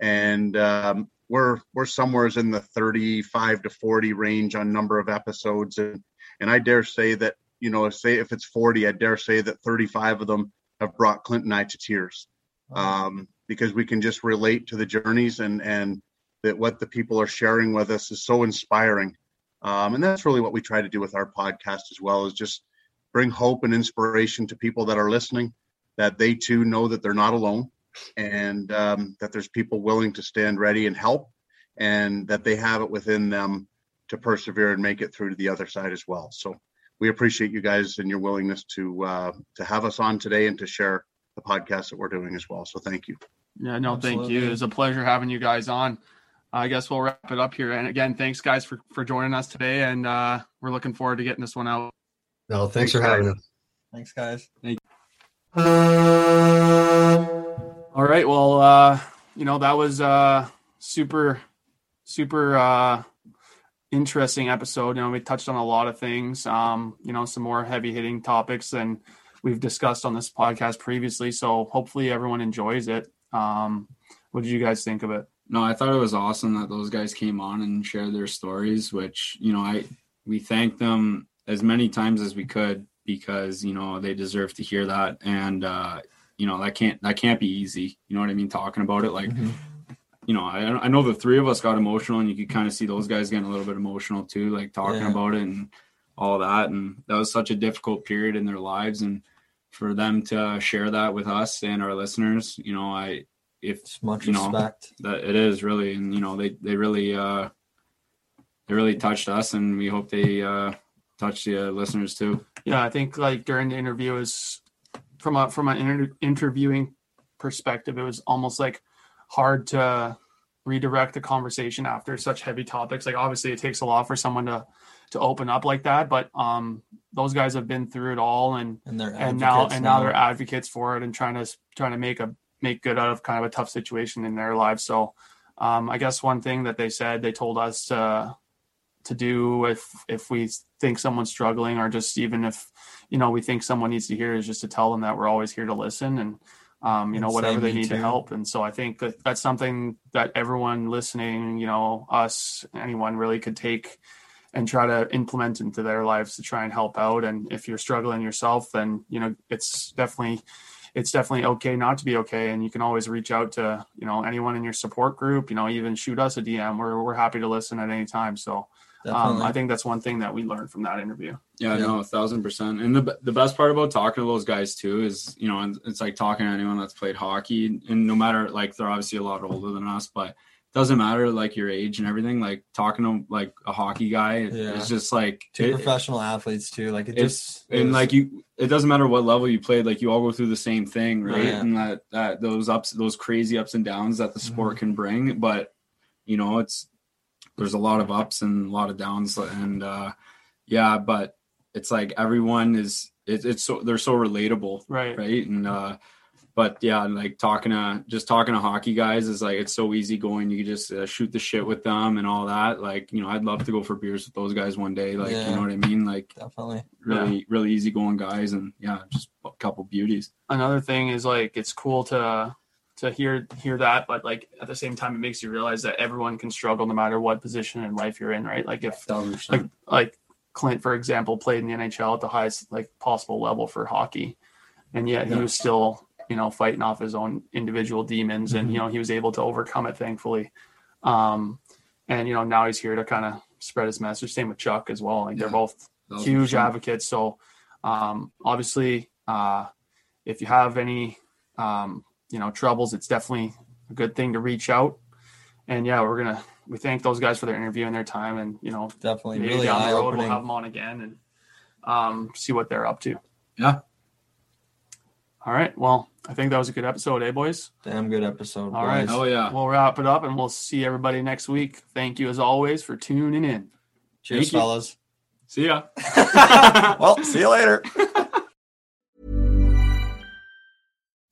Speaker 4: and um, we're we're somewhere in the 35 to 40 range on number of episodes, and and I dare say that you know, say if it's 40, I dare say that 35 of them have brought Clint and I to tears, um, because we can just relate to the journeys and and that what the people are sharing with us is so inspiring, um, and that's really what we try to do with our podcast as well is just bring hope and inspiration to people that are listening that they too know that they're not alone and um, that there's people willing to stand ready and help and that they have it within them to persevere and make it through to the other side as well so we appreciate you guys and your willingness to uh, to have us on today and to share the podcast that we're doing as well so thank you
Speaker 1: Yeah, no, thank you.
Speaker 3: Absolutely.
Speaker 1: It was a pleasure having you guys on. I guess we'll wrap it up here. And again, thanks guys for for joining us today, and uh, we're looking forward to getting this one out.
Speaker 5: No, thanks for having us.
Speaker 3: Thanks, guys.
Speaker 1: All right. Well, uh, you know, that was uh super, super uh interesting episode. You know, we touched on a lot of things, um, you know, some more heavy hitting topics than we've discussed on this podcast previously. So hopefully everyone enjoys it. Um, what did you guys think of it?
Speaker 6: No, I thought it was awesome that those guys came on and shared their stories, which, you know, I we thanked them as many times as we could because, you know, they deserve to hear that. And uh, you know, that can't that can't be easy. You know what I mean? Talking about it like you know, I I know the three of us got emotional and you could kind of see those guys getting a little bit emotional too, like talking
Speaker 3: Yeah.
Speaker 6: about it and all that. And that was such a difficult period in their lives. And for them to share that with us and our listeners, you know, I if
Speaker 3: It's much
Speaker 6: You know,
Speaker 3: respect.
Speaker 6: that it is really and you know they they really uh they really touched us and we hope they uh touch the uh, listeners too
Speaker 1: Yeah, I think like during the interview is from a from an inter- interviewing perspective, it was almost like hard to redirect the conversation after such heavy topics. Like obviously, it takes a lot for someone to to open up like that, but um, those guys have been through it all, and
Speaker 3: And they're
Speaker 1: and now
Speaker 3: advocates
Speaker 1: and now they're advocates for it and trying to trying to make a make good out of kind of a tough situation in their lives. So um, I guess one thing that they said they told us to to do if if we think someone's struggling or just even if you know we think someone needs to hear is just to tell them that we're always here to listen and um, you know whatever they need to help. And so i think that that's something that everyone listening you know us anyone really could take and try to implement into their lives to try and help out. And if you're struggling yourself then you know it's definitely it's definitely okay not to be okay. And you can always reach out to you know anyone in your support group you know even shoot us a dm we're, we're happy to listen at any time. So um, i think that's one thing that we learned from that interview
Speaker 6: yeah,
Speaker 3: Yeah.
Speaker 6: no a thousand percent and the the best part about talking to those guys too is you know it's like talking to anyone that's played hockey and no matter like they're obviously a lot older than us but it
Speaker 2: doesn't matter like your age and everything. Like talking to like a hockey guy,
Speaker 3: Yeah.
Speaker 2: it's just like
Speaker 3: Two
Speaker 2: it-
Speaker 3: professional athletes too. Like it
Speaker 2: it's
Speaker 3: just it
Speaker 2: and
Speaker 3: was-
Speaker 2: like you it doesn't matter what level you played like you all go through the same thing right
Speaker 3: Yeah.
Speaker 2: and that that those ups those crazy ups and downs that the
Speaker 3: Mm-hmm.
Speaker 2: sport can bring but you know it's there's a lot of ups and a lot of downs and uh yeah but it's like everyone is it, it's so they're so relatable
Speaker 1: Right.
Speaker 2: right and uh but yeah like talking to just talking to hockey guys is like it's so easy going you just uh, shoot the shit with them and all that like you know i'd love to go for beers with those guys one day like
Speaker 3: Yeah.
Speaker 2: you know what i mean like
Speaker 3: definitely.
Speaker 2: really really easy going guys and yeah just a couple beauties
Speaker 1: another thing is like it's cool to to hear hear that but like at the same time it makes you realize that everyone can struggle no matter what position in life you're in right? Like if like like clint for example played in the nhl at the highest like possible level for hockey. And yet he was still you know fighting off his own individual demons and you know he was able to overcome it thankfully. Um and you know now he's here to kind of spread his message. Same with chuck as well. Like they're
Speaker 2: Yeah.
Speaker 1: both huge advocates. So um, obviously, uh, if you have any um, you know troubles, it's definitely a good thing to reach out. And yeah, we're gonna we thank those guys for their interview and their time, and you know
Speaker 3: Definitely
Speaker 1: maybe
Speaker 3: really
Speaker 1: down
Speaker 3: eye
Speaker 1: the road we'll have them on again and um, see what they're up to.
Speaker 2: Yeah.
Speaker 1: All right. Well, I think that was a good episode, eh, boys?
Speaker 3: Damn good episode.
Speaker 1: All right.
Speaker 3: boys.
Speaker 2: oh yeah
Speaker 1: We'll wrap it up, and we'll see everybody next week. Thank you as always for tuning in.
Speaker 3: Cheers,
Speaker 2: Thank you.
Speaker 3: fellas.
Speaker 2: see ya
Speaker 3: Well, see you later.